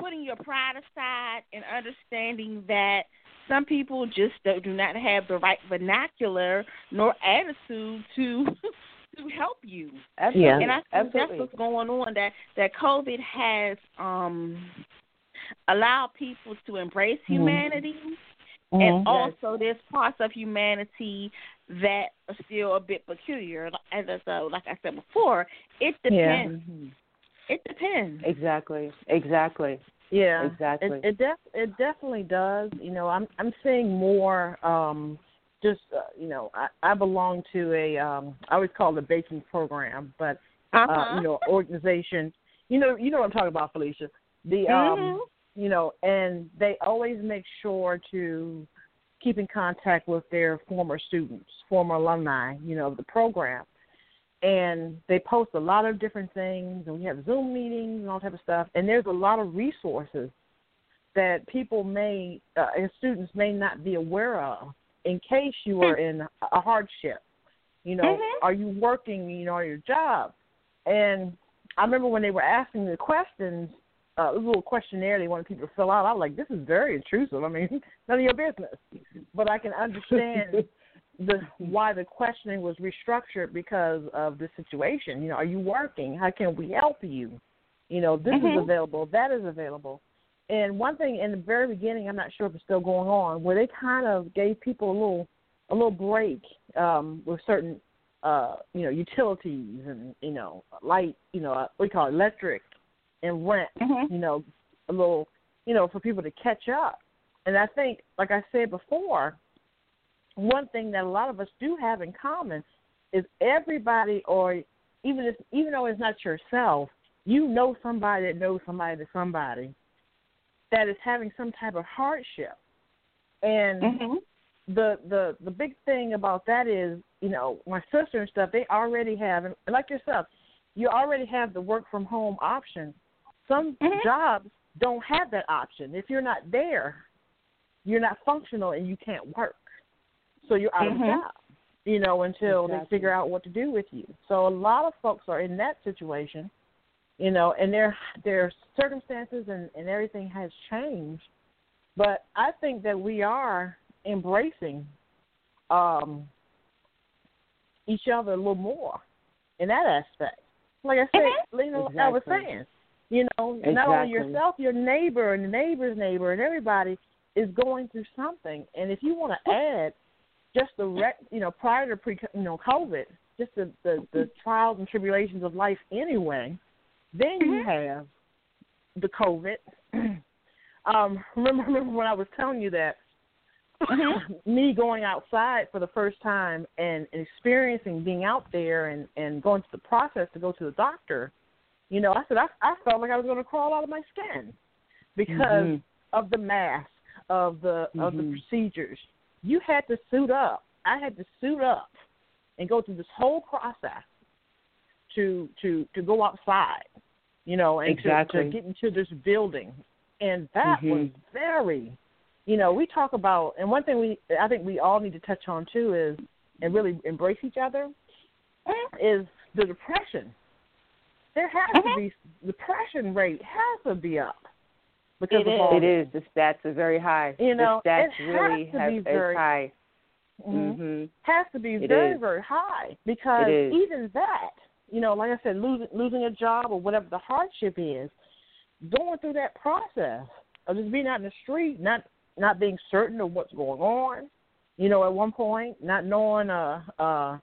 putting your pride aside and understanding that some people just do do not have the right vernacular nor attitude to to help you. Absolutely. And I think Absolutely. that's what's going on. That that COVID has um allowed people to embrace Mm-hmm. humanity, Mhm. and also there's parts of humanity that are still a bit peculiar. As I said, like I said before, it depends. Mhm. It depends. Exactly. Exactly. Yeah, Exactly. It it, def- it definitely does. You know, I'm I'm seeing more. um Just uh, you know, I I belong to a um I always call it a baking program, but Uh-huh. uh, you know, organization. You know, you know what I'm talking about, Felicia. The um, Mhm. you know, and they always make sure to keep in contact with their former students, former alumni, you know, of the program. And they post a lot of different things, and we have Zoom meetings and all type of stuff. And there's a lot of resources that people may, uh, and students may not be aware of, in case you are in a hardship. You know, Mhm. are you working? You know, on your job? And I remember when they were asking the questions, uh, a little questionnaire they wanted people to fill out. I was like, this is very intrusive. I mean, none of your business. But I can understand the why the questioning was restructured because of the situation. You know, are you working? How can we help you? You know, this Mhm. is available, that is available. And one thing in the very beginning, I'm not sure if it's still going on, where they kind of gave people a little a little break um, with certain uh, you know utilities and you know light, you know what do you call it, electric and rent. Mhm. You know, a little you know for people to catch up. And I think, like I said before, one thing that a lot of us do have in common is everybody, or even if even though it's not yourself, you know somebody that knows somebody to somebody that is having some type of hardship. And Mhm. the the the big thing about that is, you know, my sister and stuff, they already have, and like yourself, you already have the work from home option. Some Mhm. jobs don't have that option. If you're not there, you're not functional and you can't work. So you're out of Mhm. a job, you know, until they figure out what to do with you. So a lot of folks are in that situation, you know, and their their circumstances and, and everything has changed. But I think that we are embracing um each other a little more in that aspect. Like I said, you know, like I was saying, you know, not only yourself, your neighbor and the neighbor's neighbor and everybody is going through something. And if you want to add just the rec, you know, prior to pre, you know, COVID, just the, the the trials and tribulations of life anyway, then you have the COVID. um, remember, remember when I was telling you that me going outside for the first time and, experiencing being out there and and going through the process to go to the doctor, you know, I said I I felt like I was going to crawl out of my skin because Mhm. of the mask, of the of the Mhm. procedures. You had to suit up. I had to suit up and go through this whole process to to to go outside, you know, and to, Exactly. to get into this building. And that was Mhm. very, you know, we talk about, and one thing we I think we all need to touch on too is and really embrace each other is the depression. There has to be depression rate has to be up because It of all It is. The stats are very high. You know, the stats it has really to have be very- high. Mhm. hmm has to be It very is. very high because It is. even that you know like i said losing losing a job or whatever the hardship is going through that process of just being out in the street not not being certain of what's going on you know at one point not knowing uh uh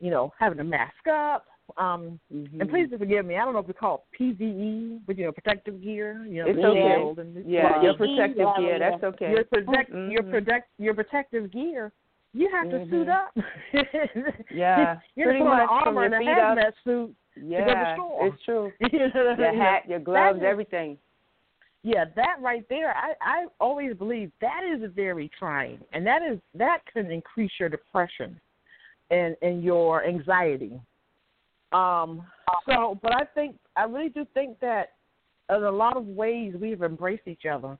you know having to mask up um hmm and please forgive me i don't know if we call it pve but you know protective gear you know It's the okay. and Yeah, gloves. your protective gear. That's okay. your protect your Mhm. protect your protective gear you have mm-hmm. to suit up. yeah, you're pretty putting much armor and a hazmat up. suit yeah, to go to the store. it's true. your hat, your gloves, is, everything. Yeah, that right there, I I always believe that is very trying, and that is that can increase your depression and and your anxiety. Um. So, but I think I really do think that in a lot of ways we've embraced each other.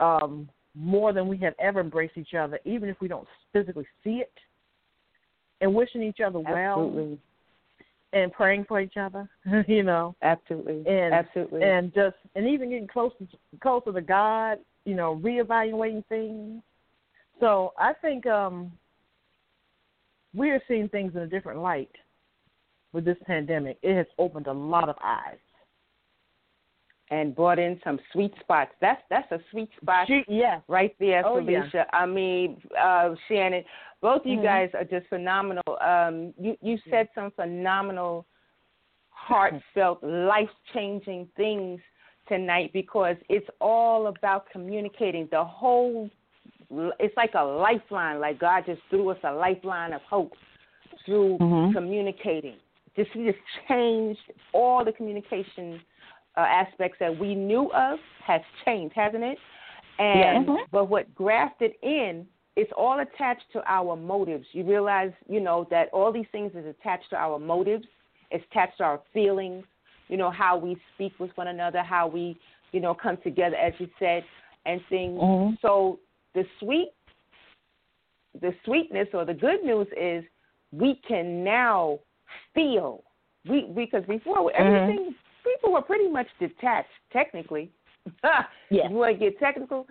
Um, more than we have ever embraced each other, even if we don't physically see it, and wishing each other well, Absolutely. and praying for each other. you know, absolutely, and absolutely, and just and even getting closer closer to God. You know, reevaluating things. So I think um, we are seeing things in a different light with this pandemic. It has opened a lot of eyes and brought in some sweet spots. That's that's a sweet spot she, yeah. right there, oh, Felicia. Yeah. I mean, uh, Shannon, both of you mm-hmm. guys are just phenomenal. Um, you you said some phenomenal, heartfelt, life changing things tonight because it's all about communicating. The whole, it's like a lifeline. Like God just threw us a lifeline of hope through mm-hmm. communicating. Just he just changed all the communication uh, aspects that we knew of has changed, hasn't it? And yeah. mm-hmm. but what grafted in, it's all attached to our motives. You realize, you know, that all these things is attached to our motives. It's attached to our feelings. You know how we speak with one another, how we, you know, come together, as you said, and things. Mm-hmm. So the sweet, the sweetness or the good news is we can now feel. We because before mm-hmm. everything people were pretty much detached, technically. yeah. You want to get technical?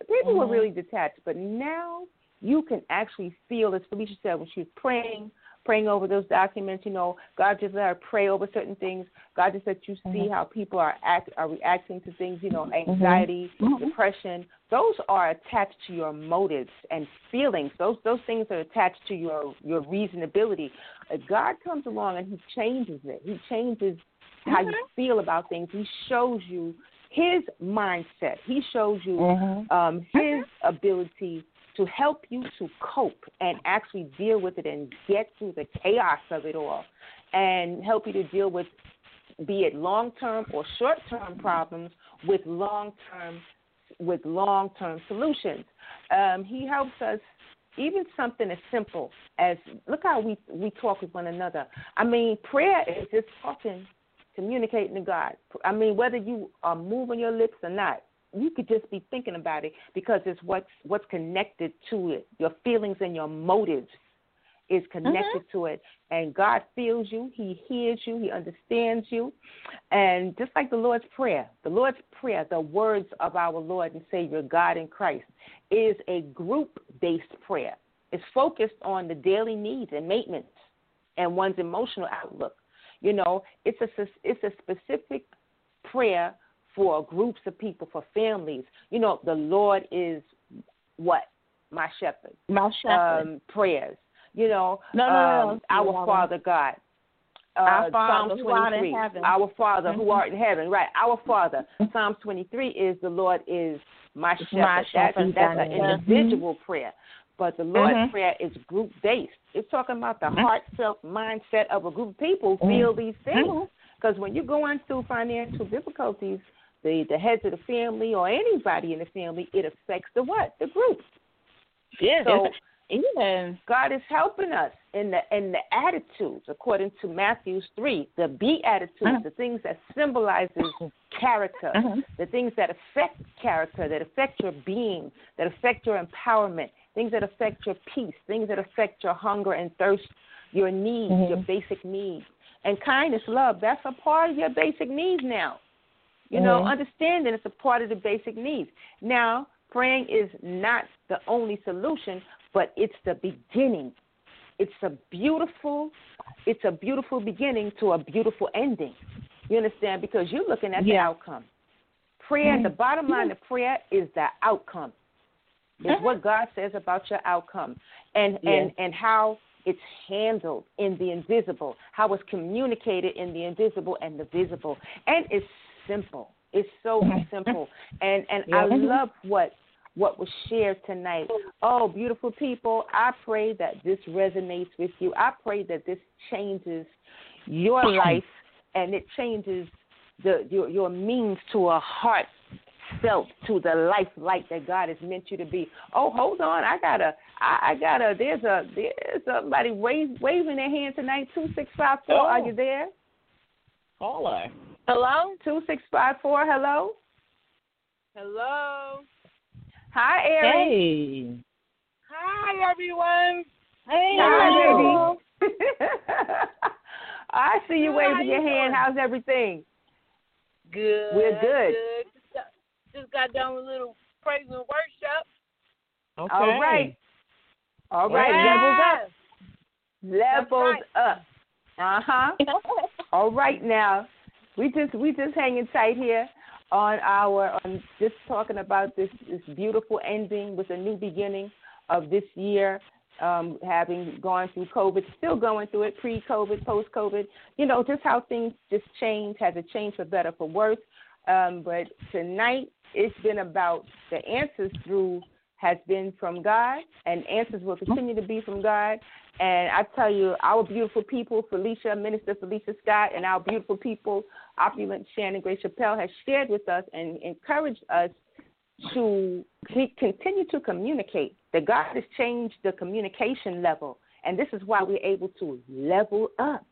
People mm-hmm. were really detached, but now you can actually feel, as Felicia said, when she was praying, praying over those documents. You know, God just let her pray over certain things. God just let you see mm-hmm. how people are act are reacting to things. You know, Mm-hmm. anxiety, mm-hmm. depression. Those are attached to your motives and feelings. Those those things are attached to your your reasonability. God comes along and He changes it. He changes how you Mm-hmm. feel about things. He shows you his mindset. He shows you mm-hmm. um, his ability to help you to cope and actually deal with it and get through the chaos of it all and help you to deal with be it long term or short term problems with long term with long term solutions. Um, he helps us even something as simple as look how we we talk with one another. I mean, prayer is just talking communicating to God. I mean, whether you are moving your lips or not, you could just be thinking about it because it's what's what's connected to it. Your feelings and your motives is connected mm-hmm. to it, and God feels you. He hears you. He understands you, and just like the Lord's prayer, the Lord's prayer, the words of our Lord and Savior God in Christ, is a group-based prayer. It's focused on the daily needs and maintenance and one's emotional outlook you know, it's a it's a specific prayer for groups of people, for families. You know, the Lord is what my shepherd. My shepherd. Um, prayers. You know, no, no, um, no, our Father God. Uh, our Father art 23, in heaven. Our Father mm-hmm. who art in heaven. Right. Our Father. Psalm 23 is the Lord is my shepherd. My shepherd. That's, that's an individual mm-hmm. prayer. But the Lord's mm-hmm. Prayer is group based. It's talking about the mm-hmm. heartfelt mindset of a group of people mm-hmm. feel these things. Because when you're going through financial difficulties, the, the heads of the family or anybody in the family, it affects the what? The group. Yeah. So even God is helping us in the in the attitudes, according to Matthew three, the beatitudes, uh-huh. the things that symbolizes character, uh-huh. the things that affect character, that affect your being, that affect your empowerment, things that affect your peace, things that affect your hunger and thirst, your needs, mm-hmm. your basic needs. And kindness, love, that's a part of your basic needs now. You know, mm-hmm. understanding it's a part of the basic needs. Now, praying is not the only solution, but it's the beginning. It's a beautiful, it's a beautiful beginning to a beautiful ending. You understand? Because you're looking at yeah. the outcome. Prayer, mm-hmm. the bottom line of prayer is the outcome. It's mm-hmm. what God says about your outcome, and yes. and and how it's handled in the invisible, how it's communicated in the invisible and the visible, and it's simple. It's so simple, and and yeah. I love what what was shared tonight. Oh, beautiful people, I pray that this resonates with you. I pray that this changes your life and it changes the your, your means to a heart felt to the life light that God has meant you to be. Oh, hold on, I gotta, I, I gotta. There's a, there's somebody wave, waving their hand tonight. Two six five four. Oh. Are you there? Caller. Hello? Two six five four. Hello. Hello? Hi, Aries. Hey. Hi, everyone. Hey, Hi, baby. I see you Good, how waving you your hand. doing? How's everything? Good. We're good. Just got, just got done with a little praise and worship. Okay. All right. All right. Yes. Levels up. Levels up. Uh huh. All right now, we just we just hanging tight here on our on just talking about this this beautiful ending with a new beginning of this year. Um, having gone through COVID, still going through it, pre-COVID, post-COVID, you know, just how things just change. Has it changed for better, for worse? Um, but tonight, it's been about the answers through has been from God, and answers will continue to be from God. And I tell you, our beautiful people, Felicia, Minister Felicia Scott, and our beautiful people, opulent Shannon Gray Chappelle, has shared with us and encouraged us to continue to communicate. That God has changed the communication level, and this is why we're able to level up.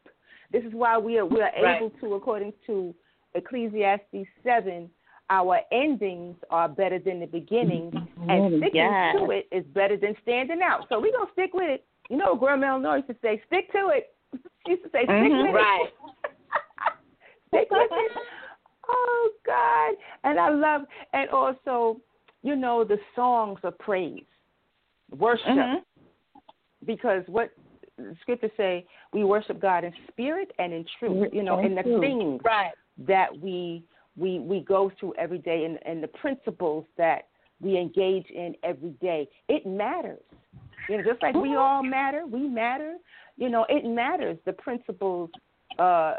This is why we are we are Right. able to, according to Ecclesiastes seven, our endings are better than the beginnings, and mm-hmm. sticking Yes. to it is better than standing out. So we're gonna stick with it. You know, Grandma Eleanor used to say, "Stick to it." She used to say, "Stick Mhm. with Right. it." stick with it. Oh God! And I love, and also, you know, the songs of praise, worship, Mhm. because what the scriptures say, we worship God in spirit and in truth. You know, in the things Right. that we we we go through every day and, and the principles that we engage in every day. It matters. You know, just like we all matter, we matter. You know, it matters the principles uh,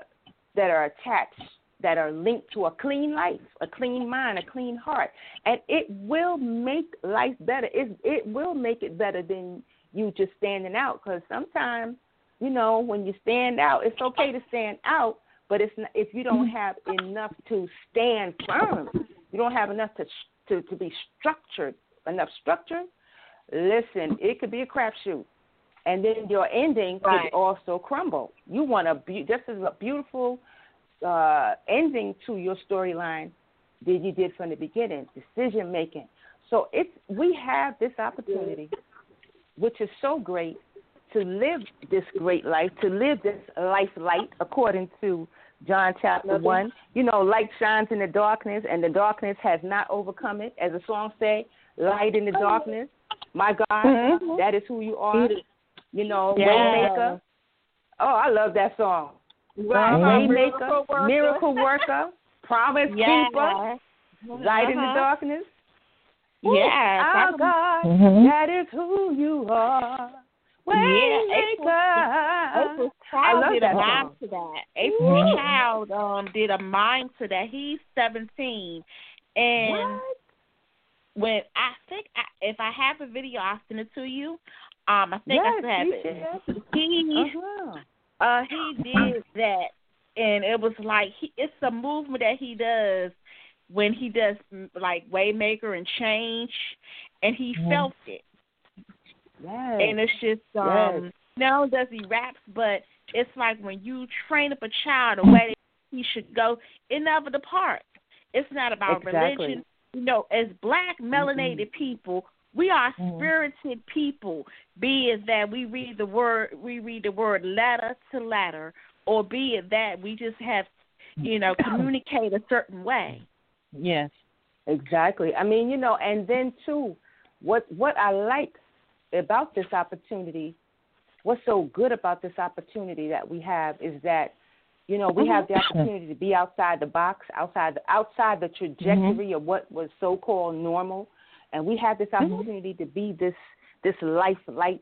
that are attached, that are linked to a clean life, a clean mind, a clean heart, and it will make life better. It it will make it better than you just standing out. Because sometimes, you know, when you stand out, it's okay to stand out, but it's not, if you don't have enough to stand firm, you don't have enough to to to be structured, enough structure. Listen, it could be a crapshoot, and then your ending Right. could also crumble. You want a be- just as a beautiful uh, ending to your storyline that you did from the beginning, decision making. So it's we have this opportunity, which is so great, to live this great life, to live this life light according to John chapter one. You know, light shines in the darkness, and the darkness has not overcome it. As the song say, light in the darkness. My God, Mhm. that is who you are. You know, Yes. Waymaker. Oh, I love that song. Right. Waymaker, Miracle worker. miracle worker, promise Yes. keeper, light in the Uh-huh. darkness. Yes. Our I'm- God, Mhm. that is who you are. Yeah, April- Waymaker. April I Child love did that a mime to that. April Child um did a mime to that. He's seventeen, and What? When I think I, if I have a video, I'll send it to you. Um, I think yes, I still have it. He Uh-huh. uh he did that, and it was like he, it's a movement that he does when he does like Waymaker and Change, and he felt it. Yes. and it's just um not only does he raps but it's like when you train up a child the way he should go it never departs it's not about Exactly. religion you know as black mm-hmm. melanated people we are mm-hmm. spirited people be it that we read the word we read the word letter to letter or be it that we just have you know mm-hmm. communicate a certain way Yes. Exactly. I mean, you know, and then too, what what I like about this opportunity, what's so good about this opportunity that we have is that, you know, we have the opportunity to be outside the box, outside the, outside the trajectory of what was so called normal, and we have this opportunity to be this this life light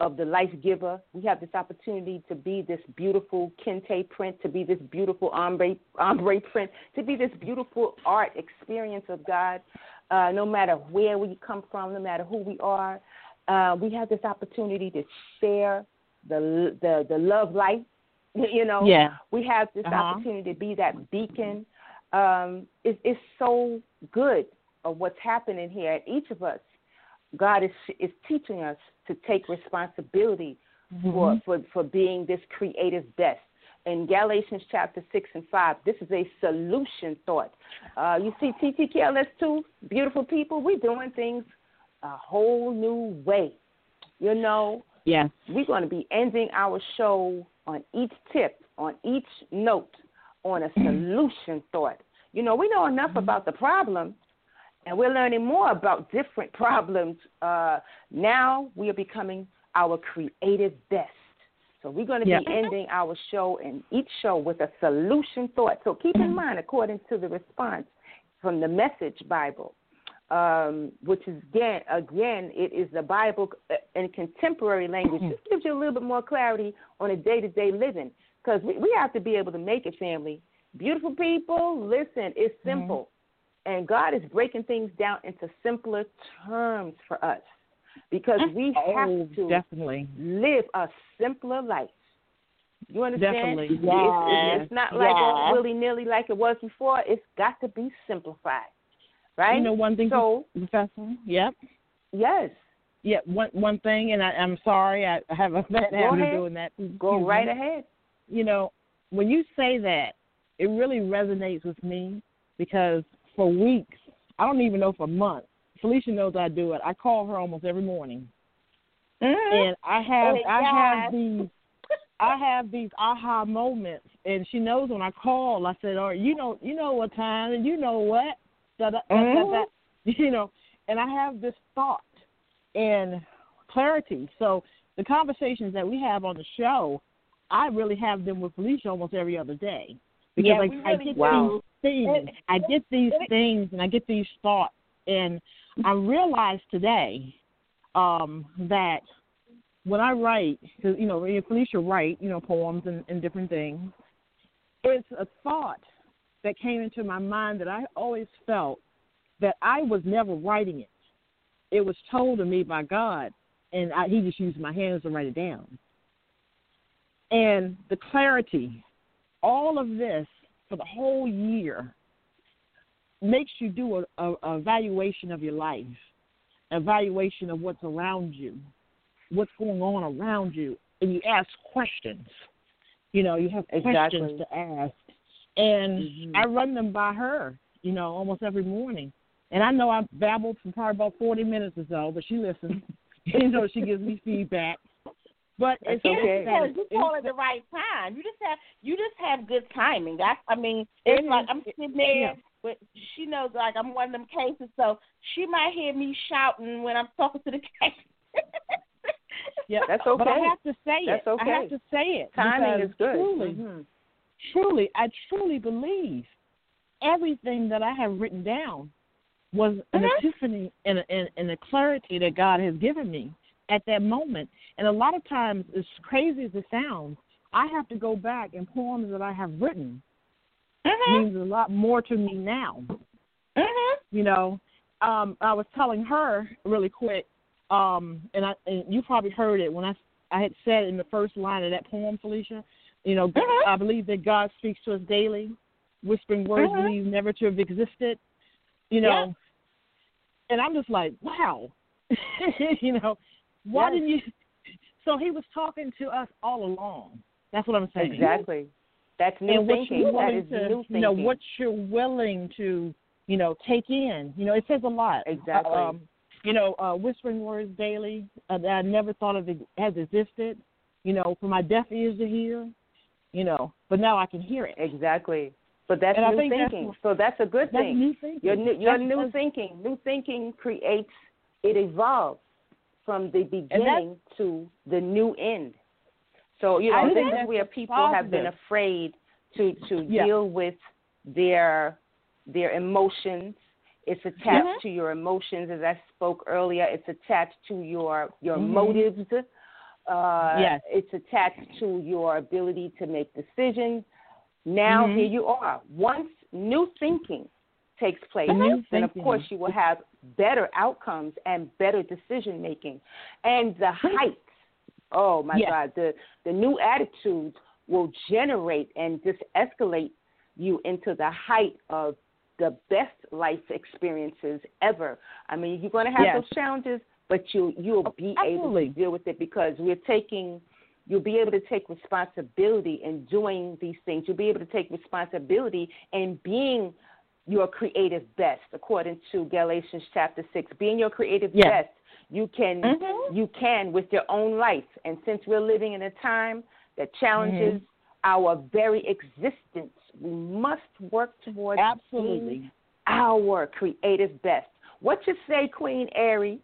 of the life giver. We have this opportunity to be this beautiful kente print, to be this beautiful ombre ombre print, to be this beautiful art experience of God. uh, no matter where we come from, no matter who we are. Uh, we have this opportunity to share the the the love life. You know, Yeah. we have this Uh-huh. opportunity to be that beacon. Um, it, it's so good of what's happening here, and each of us, God is is teaching us to take responsibility for, for for being this creative best. In Galatians chapter six and five, this is a solution thought. Uh, you see, TTKLS two beautiful people. We're doing things a whole new way. You know, Yes. we're going to be ending our show on each tip, on each note, on a solution thought. You know, we know enough about the problem, and we're learning more about different problems. Uh, now we are becoming our creative best. So we're going to Yeah. be ending our show and each show with a solution thought. So keep in mind, according to the response from the Message Bible, um, which is again, again, it is the Bible uh, in contemporary language. This gives you a little bit more clarity on a day-to-day living because we, we have to be able to make it, family. Beautiful people, listen, it's simple, and God is breaking things down into simpler terms for us because we have Oh, to definitely. live a simpler life. You understand? Definitely. It's, it's, it's not like Yes. willy nilly like it was before. It's got to be simplified, right? You know one thing, So Professor? Yep. yes, Yeah, one one thing, and I, I'm sorry, I have a bad habit of doing that. go Excuse right ahead. You know, when you say that, it really resonates with me because for weeks, I don't even know for months. Felicia knows I do it. I call her almost every morning, mm-hmm. and I have Oh, I yes. have these I have these aha moments, and she knows when I call. I said, "Oh, you know, you know what time, and you know what, da, da, da, da, da. you know." And I have this thought and clarity. So the conversations that we have on the show, I really have them with Felicia almost every other day because Yeah, I, we I get do. these things, I get these things, and I get these thoughts, and I realized today um, that when I write, you know, Felicia write, you know, poems and, and different things. It's a thought that came into my mind that I always felt that I was never writing it. It was told to me by God, and I, He just used my hands to write it down. And the clarity, all of this for the whole year, makes you do a, a, a evaluation of your life, evaluation of what's around you, what's going on around you, and you ask questions. You know, you have Exactly. questions to ask, and Mhm. I run them by her. You know, almost every morning, and I know I babbled for probably about forty minutes or so, but she listens. you know, she gives me feedback. But That's it's okay. just Because you it's- call at the right time. You just have you just have good timing. That's I mean, It it's like I'm sitting there, yeah. but she knows like I'm one of them cases, so she might hear me shouting when I'm talking to the case. Yeah, That's okay. But I have to say it. That's it. okay. I have to say it. Timing is good. Truly, Mhm. Truly, I truly believe everything that I have written down was an Mm-hmm. epiphany and a, and, and a clarity that God has given me at that moment. And a lot of times, as crazy as it sounds, I have to go back and poems that I have written Mm-hmm. means a lot more to me now. Mhm. You know, um, I was telling her really quick, um, and I and you probably heard it when I I had said in the first line of that poem, Felicia. You know, Mhm. I believe that God speaks to us daily, whispering words Mhm. believed never to have existed. You know, Yeah. and I'm just like, wow. you know, why Yes. didn't you? So he was talking to us all along. That's what I'm saying. Exactly. That's new and what thinking. you're willing to, new thinking. you know, what you're willing to, you know, take in. You know, it says a lot. Exactly. Um, you know, uh, whispering words daily uh, that I never thought of has existed. You know, for my deaf ears to hear. You know, but now I can hear it. Exactly. But that's And new think that's thinking. what- so that's a good That's thing. new thinking. Your new, your That's- new that's- thinking. New thinking creates. It evolves from the beginning to the new end. So you know I this is where people have been afraid to to Yeah. deal with their their emotions. It's attached Mhm. to your emotions, as I spoke earlier. It's attached to your your Mhm. motives. Uh, Yes. It's attached to your ability to make decisions. Now Mhm. here you are. Once new thinking takes place, Mhm. then of course you will have better outcomes and better decision making. And the heights, oh my Yes. God, the, the new attitudes will generate and just escalate you into the height of the best life experiences ever. I mean, you're going to have Yes. those challenges, but you you'll be able to deal with it because we're taking you'll be able to take responsibility in doing these things. You'll be able to take responsibility in being your creative best, according to Galatians chapter six. Being your creative Yes. best, you can Mhm. you can with your own life. And since we're living in a time that challenges our very existence, we must work towards Absolutely. our creative best. What you say, Queen Airy?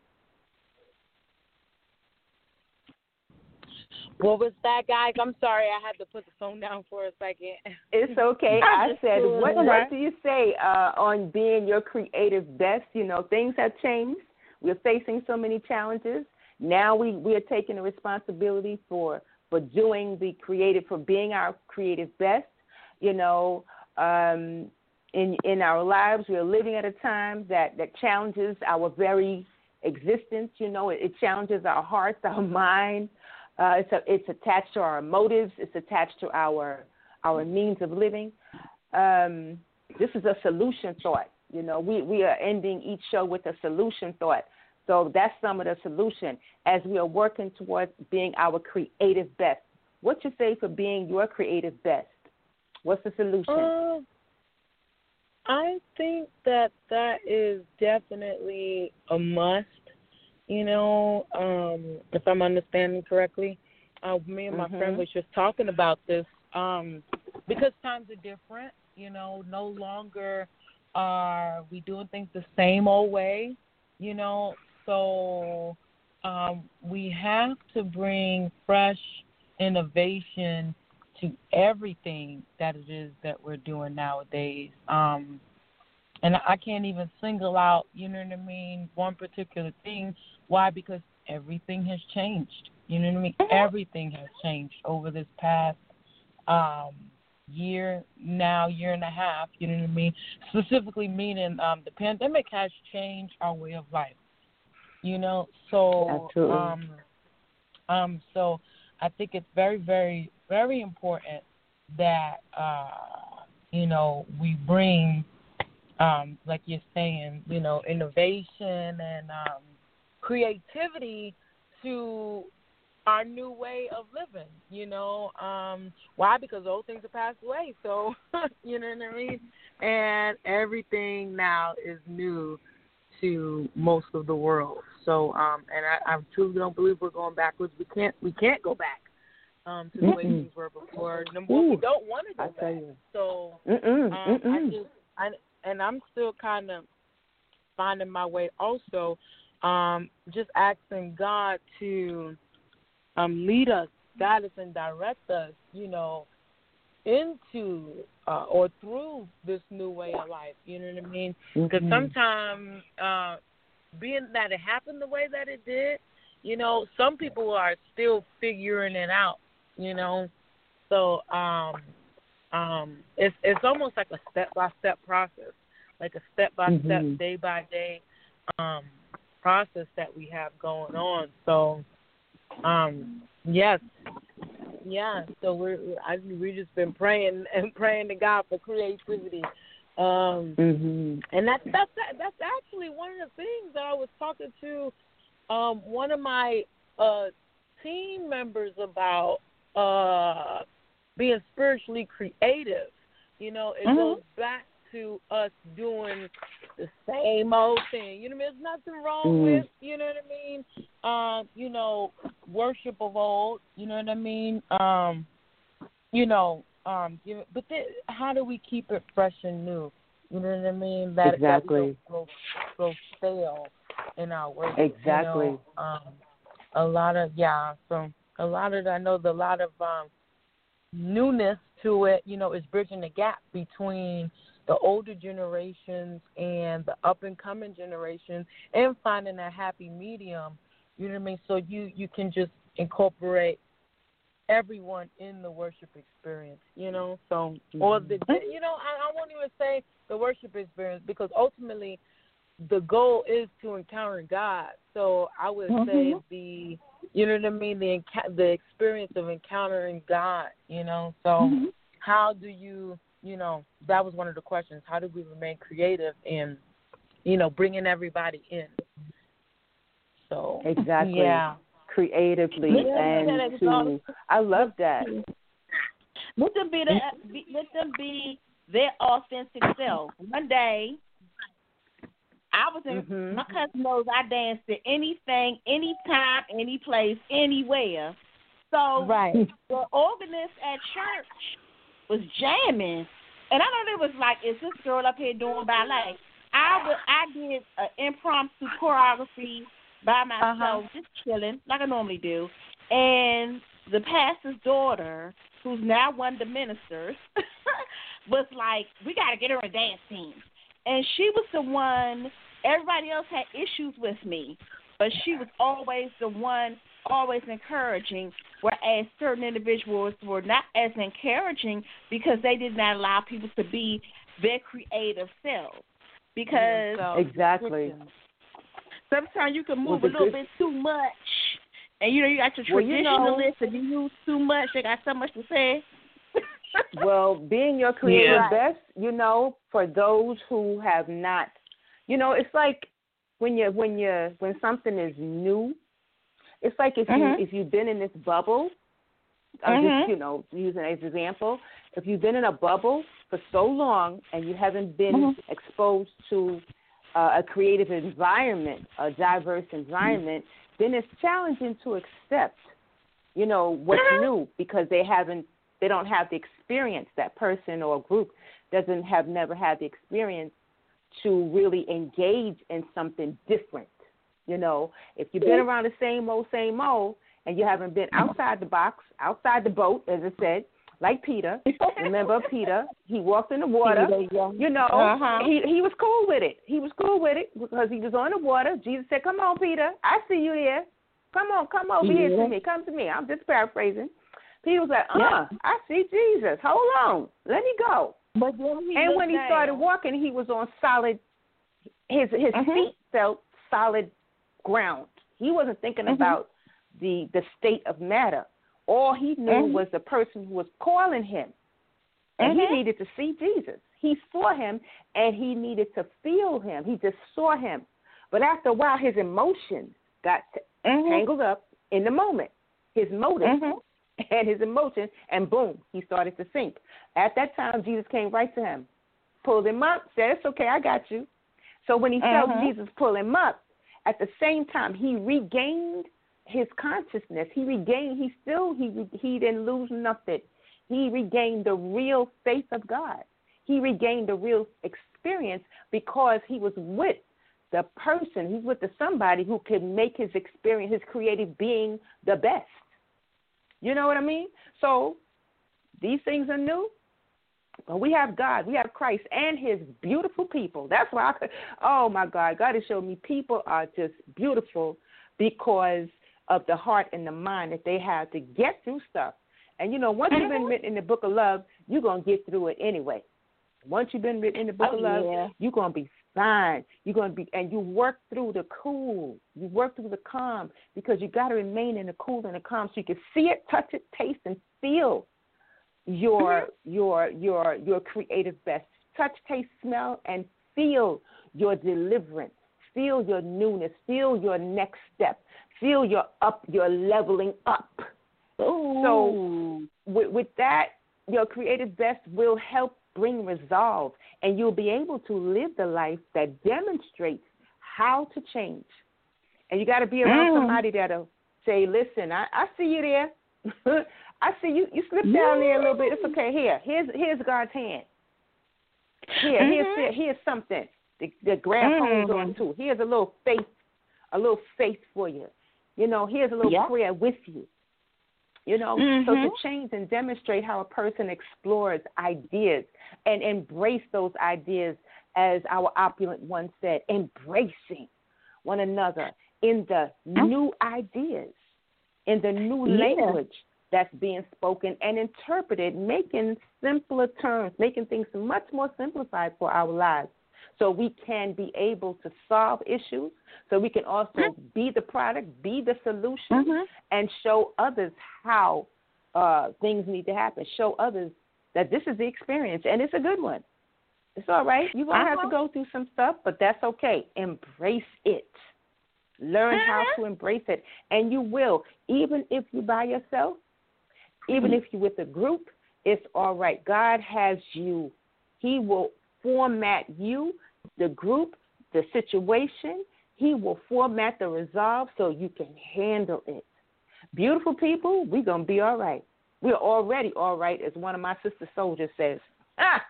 What was that, guys? I'm sorry, I had to put the phone down for a second. It's okay. I said, what, what do you say uh, on being your creative best? You know, things have changed. We're facing so many challenges. Now we, we are taking the responsibility for, for doing the creative, for being our creative best. You know, um, in, in our lives, we are living at a time that, that challenges our very existence. You know, it, it challenges our hearts, our mind. Uh, it's, a, it's attached to our motives. It's attached to our our means of living. Um, this is a solution thought. You know, we, we are ending each show with a solution thought. So that's some of the solution as we are working towards being our creative best. What you say for being your creative best? What's the solution? Um, I think that that is definitely a must. You know, um, if I'm understanding correctly, uh, me and my Mhm. friend was just talking about this um, because times are different. You know, no longer are we doing things the same old way. You know, so um, we have to bring fresh innovation to everything that it is that we're doing nowadays. Um, and I can't even single out, you know what I mean, one particular thing. Why? Because everything has changed. You know what I mean? Everything has changed over this past um, year, now year and a half. You know what I mean? Specifically, meaning um, the pandemic has changed our way of life. You know, so Absolutely. um, um, so I think it's very, very, very important that uh, you know we bring, um, like you're saying, you know, innovation and um, creativity to our new way of living. You know, um, why? Because old things have passed away. So you know what I mean. And everything now is new to most of the world. So, um, and I, I truly don't believe we're going backwards. We can't. We can't go back um, to the way Mm-mm. things were before. Number one, we don't want to I go tell back. you. So, Mm-mm, um, I mm-mm. just, I, and I'm still kind of finding my way. Also, um, just asking God to um, lead us, guide us, and direct us. You know, into uh, or through this new way of life. You know what I mean? Because Mhm. sometimes, uh, being that it happened the way that it did, you know, some people are still figuring it out. You know, so um, um, it's it's almost like a step by step process, like a step by step, Mhm. day by day um, process that we have going on. So, um, yes, yeah. So we're I, we just been praying and praying to God for creativity. Um, Mhm. and that's that's that's actually one of the things that I was talking to um, one of my uh, team members about uh, being spiritually creative. You know, it Mhm. goes back to us doing the same old thing. You know, what I mean? there's nothing wrong Mm. with you know what I mean. Um, you know, worship of old. You know what I mean. Um, you know, um, give but then how do we keep it fresh and new? You know what I mean? That Exactly. that we don't go, go stale in our work. Exactly. You know, um, a lot of yeah. So a lot of I know the lot of um, newness to it. You know, is bridging the gap between the older generations and the up and coming generations, and finding that happy medium. You know what I mean? So you you can just incorporate everyone in the worship experience, you know. So, or the, Mm-hmm. you know, I, I won't even say the worship experience because ultimately, the goal is to encounter God. So I would say Mm-hmm. the, you know what I mean, the the experience of encountering God, you know. So, Mm-hmm. how do you, you know, that was one of the questions. How do we remain creative in, you know, bringing everybody in? So Exactly. yeah. Creatively Yeah, and that is all- to I love that. Let them be, the, let them be their authentic self. One day, I was in Mhm. my cousin knows I danced to anything, anytime, any place, anywhere. So Right. the organist at church was jamming, and I know they was like, "Is this girl up here doing ballet?" I was, I did an impromptu choreography by myself, just chilling like I normally do, and the pastor's daughter, who's now one of the ministers, was like, "We got to get her a dance team," and she was the one. Everybody else had issues with me, but she was always the one, always encouraging. Whereas certain individuals were not as encouraging because they did not allow people to be their creative selves. Because Exactly. sometimes you can move Was a little good- bit too much, and you know you got your Well, you know- traditionalists, and you use too much. They got so much to say. Well, being your creative Yeah. best, you know, for those who have not, you know, it's like when you when you when something is new, it's like if Mhm. you if you've been in this bubble, I'm just you know using as an example, if you've been in a bubble for so long and you haven't been Mhm. exposed to uh, a creative environment, a diverse environment, then it's challenging to accept, you know, what's Mhm. new because they haven't, they don't have the experience. That person or group doesn't have never had the experience to really engage in something different. You know, if you've been around the same old, same old, and you haven't been outside the box, outside the boat, as I said, like Peter. Remember Peter? He walked in the water. You know, Uh-huh. he he was cool with it. He was cool with it because he was on the water. Jesus said, "Come on, Peter. I see you here. Come on, come over here to me. Come to me." I'm just paraphrasing. Peter was like, "Uh, Yeah. I see Jesus. Hold on, let me go." But then he and when he down. started walking, he was on solid. His his Mhm. feet felt solid ground. He wasn't thinking Mhm. about the the state of matter. All he knew Mhm. was the person who was calling him, and he needed to see Jesus. He saw him, and he needed to feel him. He just saw him. But after a while, his emotions got t- Mhm. tangled up in the moment. His motive Mhm. And his emotion, and boom, he started to sink. At that time, Jesus came right to him, pulled him up, said, "It's okay, I got you." So when he felt Mhm. Jesus pull him up, at the same time he regained his consciousness. He regained. He still he he didn't lose nothing. He regained the real faith of God. He regained the real experience because he was with the person. He's with the somebody who could make his experience, his creative being, the best. You know what I mean? So these things are new. But we have God, we have Christ, and His beautiful people. That's why I could. Oh my God, God has shown me people are just beautiful because of the heart and the mind that they have to get through stuff. And you know, once you've been mm-hmm. written in the book of love, you're gonna get through it anyway. Once you've been written in the book Oh, of love, yeah. you're gonna be fine. You're gonna be, and you work through the cool. You work through the calm because you got to remain in the cool and the calm so you can see it, touch it, taste, and feel your mm-hmm. your your your creative best. Touch, taste, smell, and feel your deliverance. Feel your newness. Feel your next step. Feel your up. Your leveling up. So with, with that, your creative best will help bring resolve, and you'll be able to live the life that demonstrates how to change. And you got to be around Mm. somebody that'll say, "Listen, I, I see you there. I see you. You slipped down there a little bit. It's okay. Here, here's here's God's hand. Here, Mhm. here's here's something to, to grab hold Mhm. on to. Here's a little faith, a little faith for you. You know, here's a little prayer with you. You know, so Mhm. to change and demonstrate how a person explores ideas and embrace those ideas, as our opulent one said, embracing one another in the new ideas, in the new Yeah. language that's being spoken and interpreted, making simpler terms, making things much more simplified for our lives. So we can be able to solve issues, so we can also mm-hmm. be the product, be the solution, mm-hmm. and show others how uh, things need to happen. Show others that this is the experience, and it's a good one. It's all right. You're going to have to uh-huh. go through some stuff, but that's okay. Embrace it. Learn how uh-huh. to embrace it. And you will. Even if you're by yourself, even if you're with a group, it's all right. God has you. He will format you, the group, the situation. He will format the resolve so you can handle it. Beautiful people, we're going to be all right. We're already all right, as one of my sister soldiers says. Ah,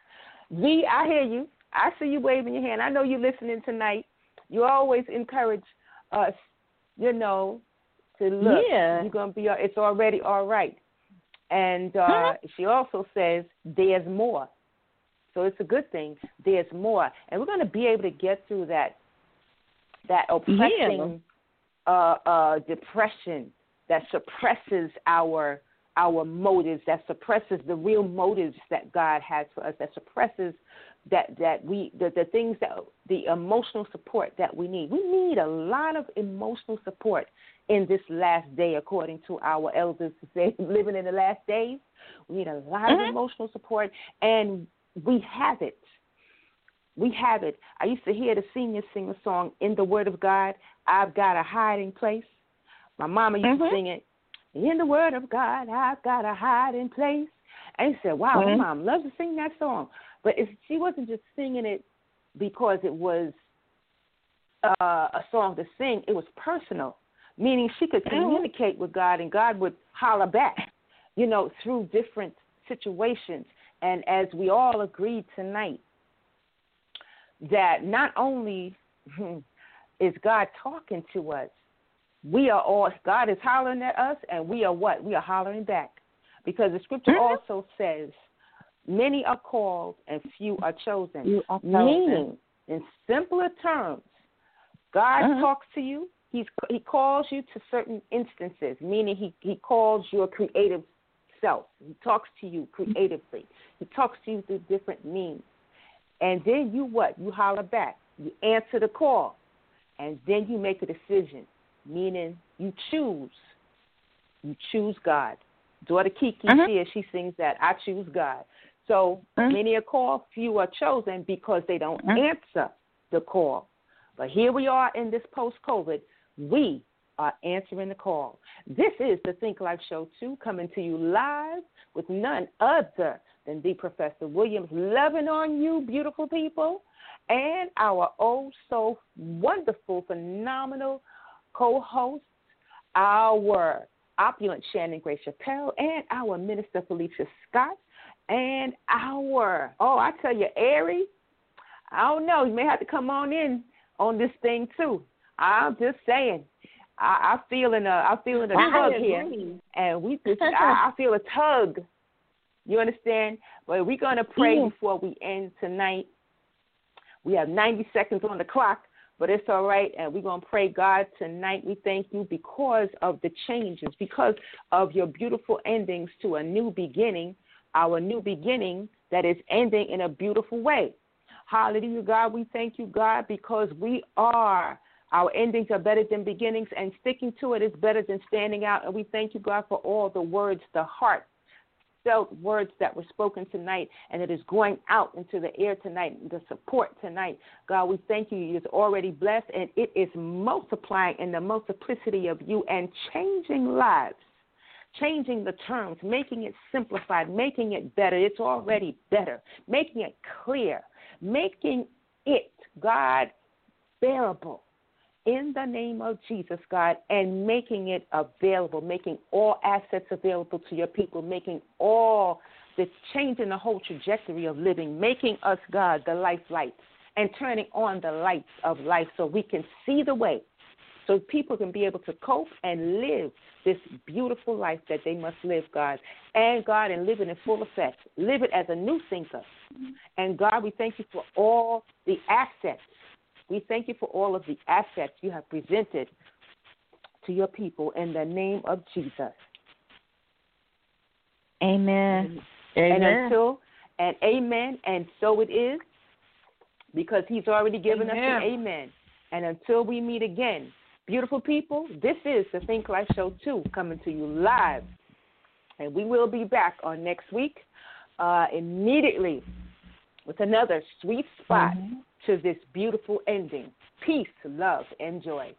V, I hear you. I see you waving your hand. I know you're listening tonight. You always encourage us, you know, to look. Yeah. You're gonna be. It's already all right. And uh, mm-hmm. she also says there's more. So it's a good thing. There's more, and we're going to be able to get through that that oppressing yeah. uh, uh, depression that suppresses our our motives, that suppresses the real motives that God has for us, that suppresses that that we the, the things that the emotional support that we need. We need a lot of emotional support in this last day, according to our elders to say, living in the last days. We need a lot mm-hmm. of emotional support, and we have it. We have it. I used to hear the seniors sing a song in the Word of God. I've got a hiding place. My mama used mm-hmm. to sing it. In the Word of God, I've got a hiding place. And he said, "Wow, mm-hmm. my mom loves to sing that song." But if she wasn't just singing it because it was uh, a song to sing, it was personal, meaning she could mm-hmm. communicate with God and God would holler back, you know, through different situations. And as we all agreed tonight, that not only is God talking to us, we are all, God is hollering at us, and we are what? We are hollering back. Because the scripture mm-hmm. also says, Many are called and few are chosen. Are Meaning, in simpler terms, God uh-huh. talks to you. He's he calls you to certain instances, meaning he he calls your creative self. He talks to you creatively. He talks to you through different means. And then you what? You holler back. You answer the call. And then you make a decision, meaning you choose. You choose God. Daughter Kiki, uh-huh. she, she sings that, I choose God. So mm-hmm. many are called, few are chosen because they don't mm-hmm. answer the call. But here we are in this post COVID. We are answering the call. This is the Think Life Show 2 coming to you live with none other than the Professor Williams, loving on you, beautiful people, and our oh so wonderful, phenomenal co host, our opulent Shannon Grace Chappelle, and our Minister Felicia Scott and our oh, I tell you, Ari, I don't know, you may have to come on in on this thing too. I'm just saying. I, I feeling a I feeling a tug here, and we just I, I feel a tug. You understand? But we're gonna pray yeah. before we end tonight. We have 90 seconds on the clock, but it's all right. And we're going to pray, God, tonight. We thank you because of the changes, because of your beautiful endings to a new beginning our new beginning that is ending in a beautiful way. Hallelujah, God. We thank you, God, because we are. Our endings are better than beginnings, and sticking to it is better than standing out. And we thank you, God, for all the words, the heart felt words that were spoken tonight, and it is going out into the air tonight, the support tonight. God, we thank you. It is already blessed, and it is multiplying in the multiplicity of you and changing lives changing the terms, making it simplified, making it better. It's already better, making it clear, making it, God, bearable in the name of Jesus, God, and making it available, making all assets available to your people, making all the changing the whole trajectory of living, making us, God, the life light, and turning on the lights of life so we can see the way so people can be able to cope and live this beautiful life that they must live, God. And God, and live it in full effect. Live it as a new thinker. Mm-hmm. And God, we thank you for all the assets. We thank you for all of the assets you have presented to your people in the name of Jesus. Amen. And Amen. until and amen, and so it is, because He's already given us Amen. an amen. And until we meet again, beautiful people, this is the Think Life Show 2 coming to you live. And we will be back on next week uh, immediately with another sweet spot Mm-hmm. To this beautiful ending. Peace, love, and joy.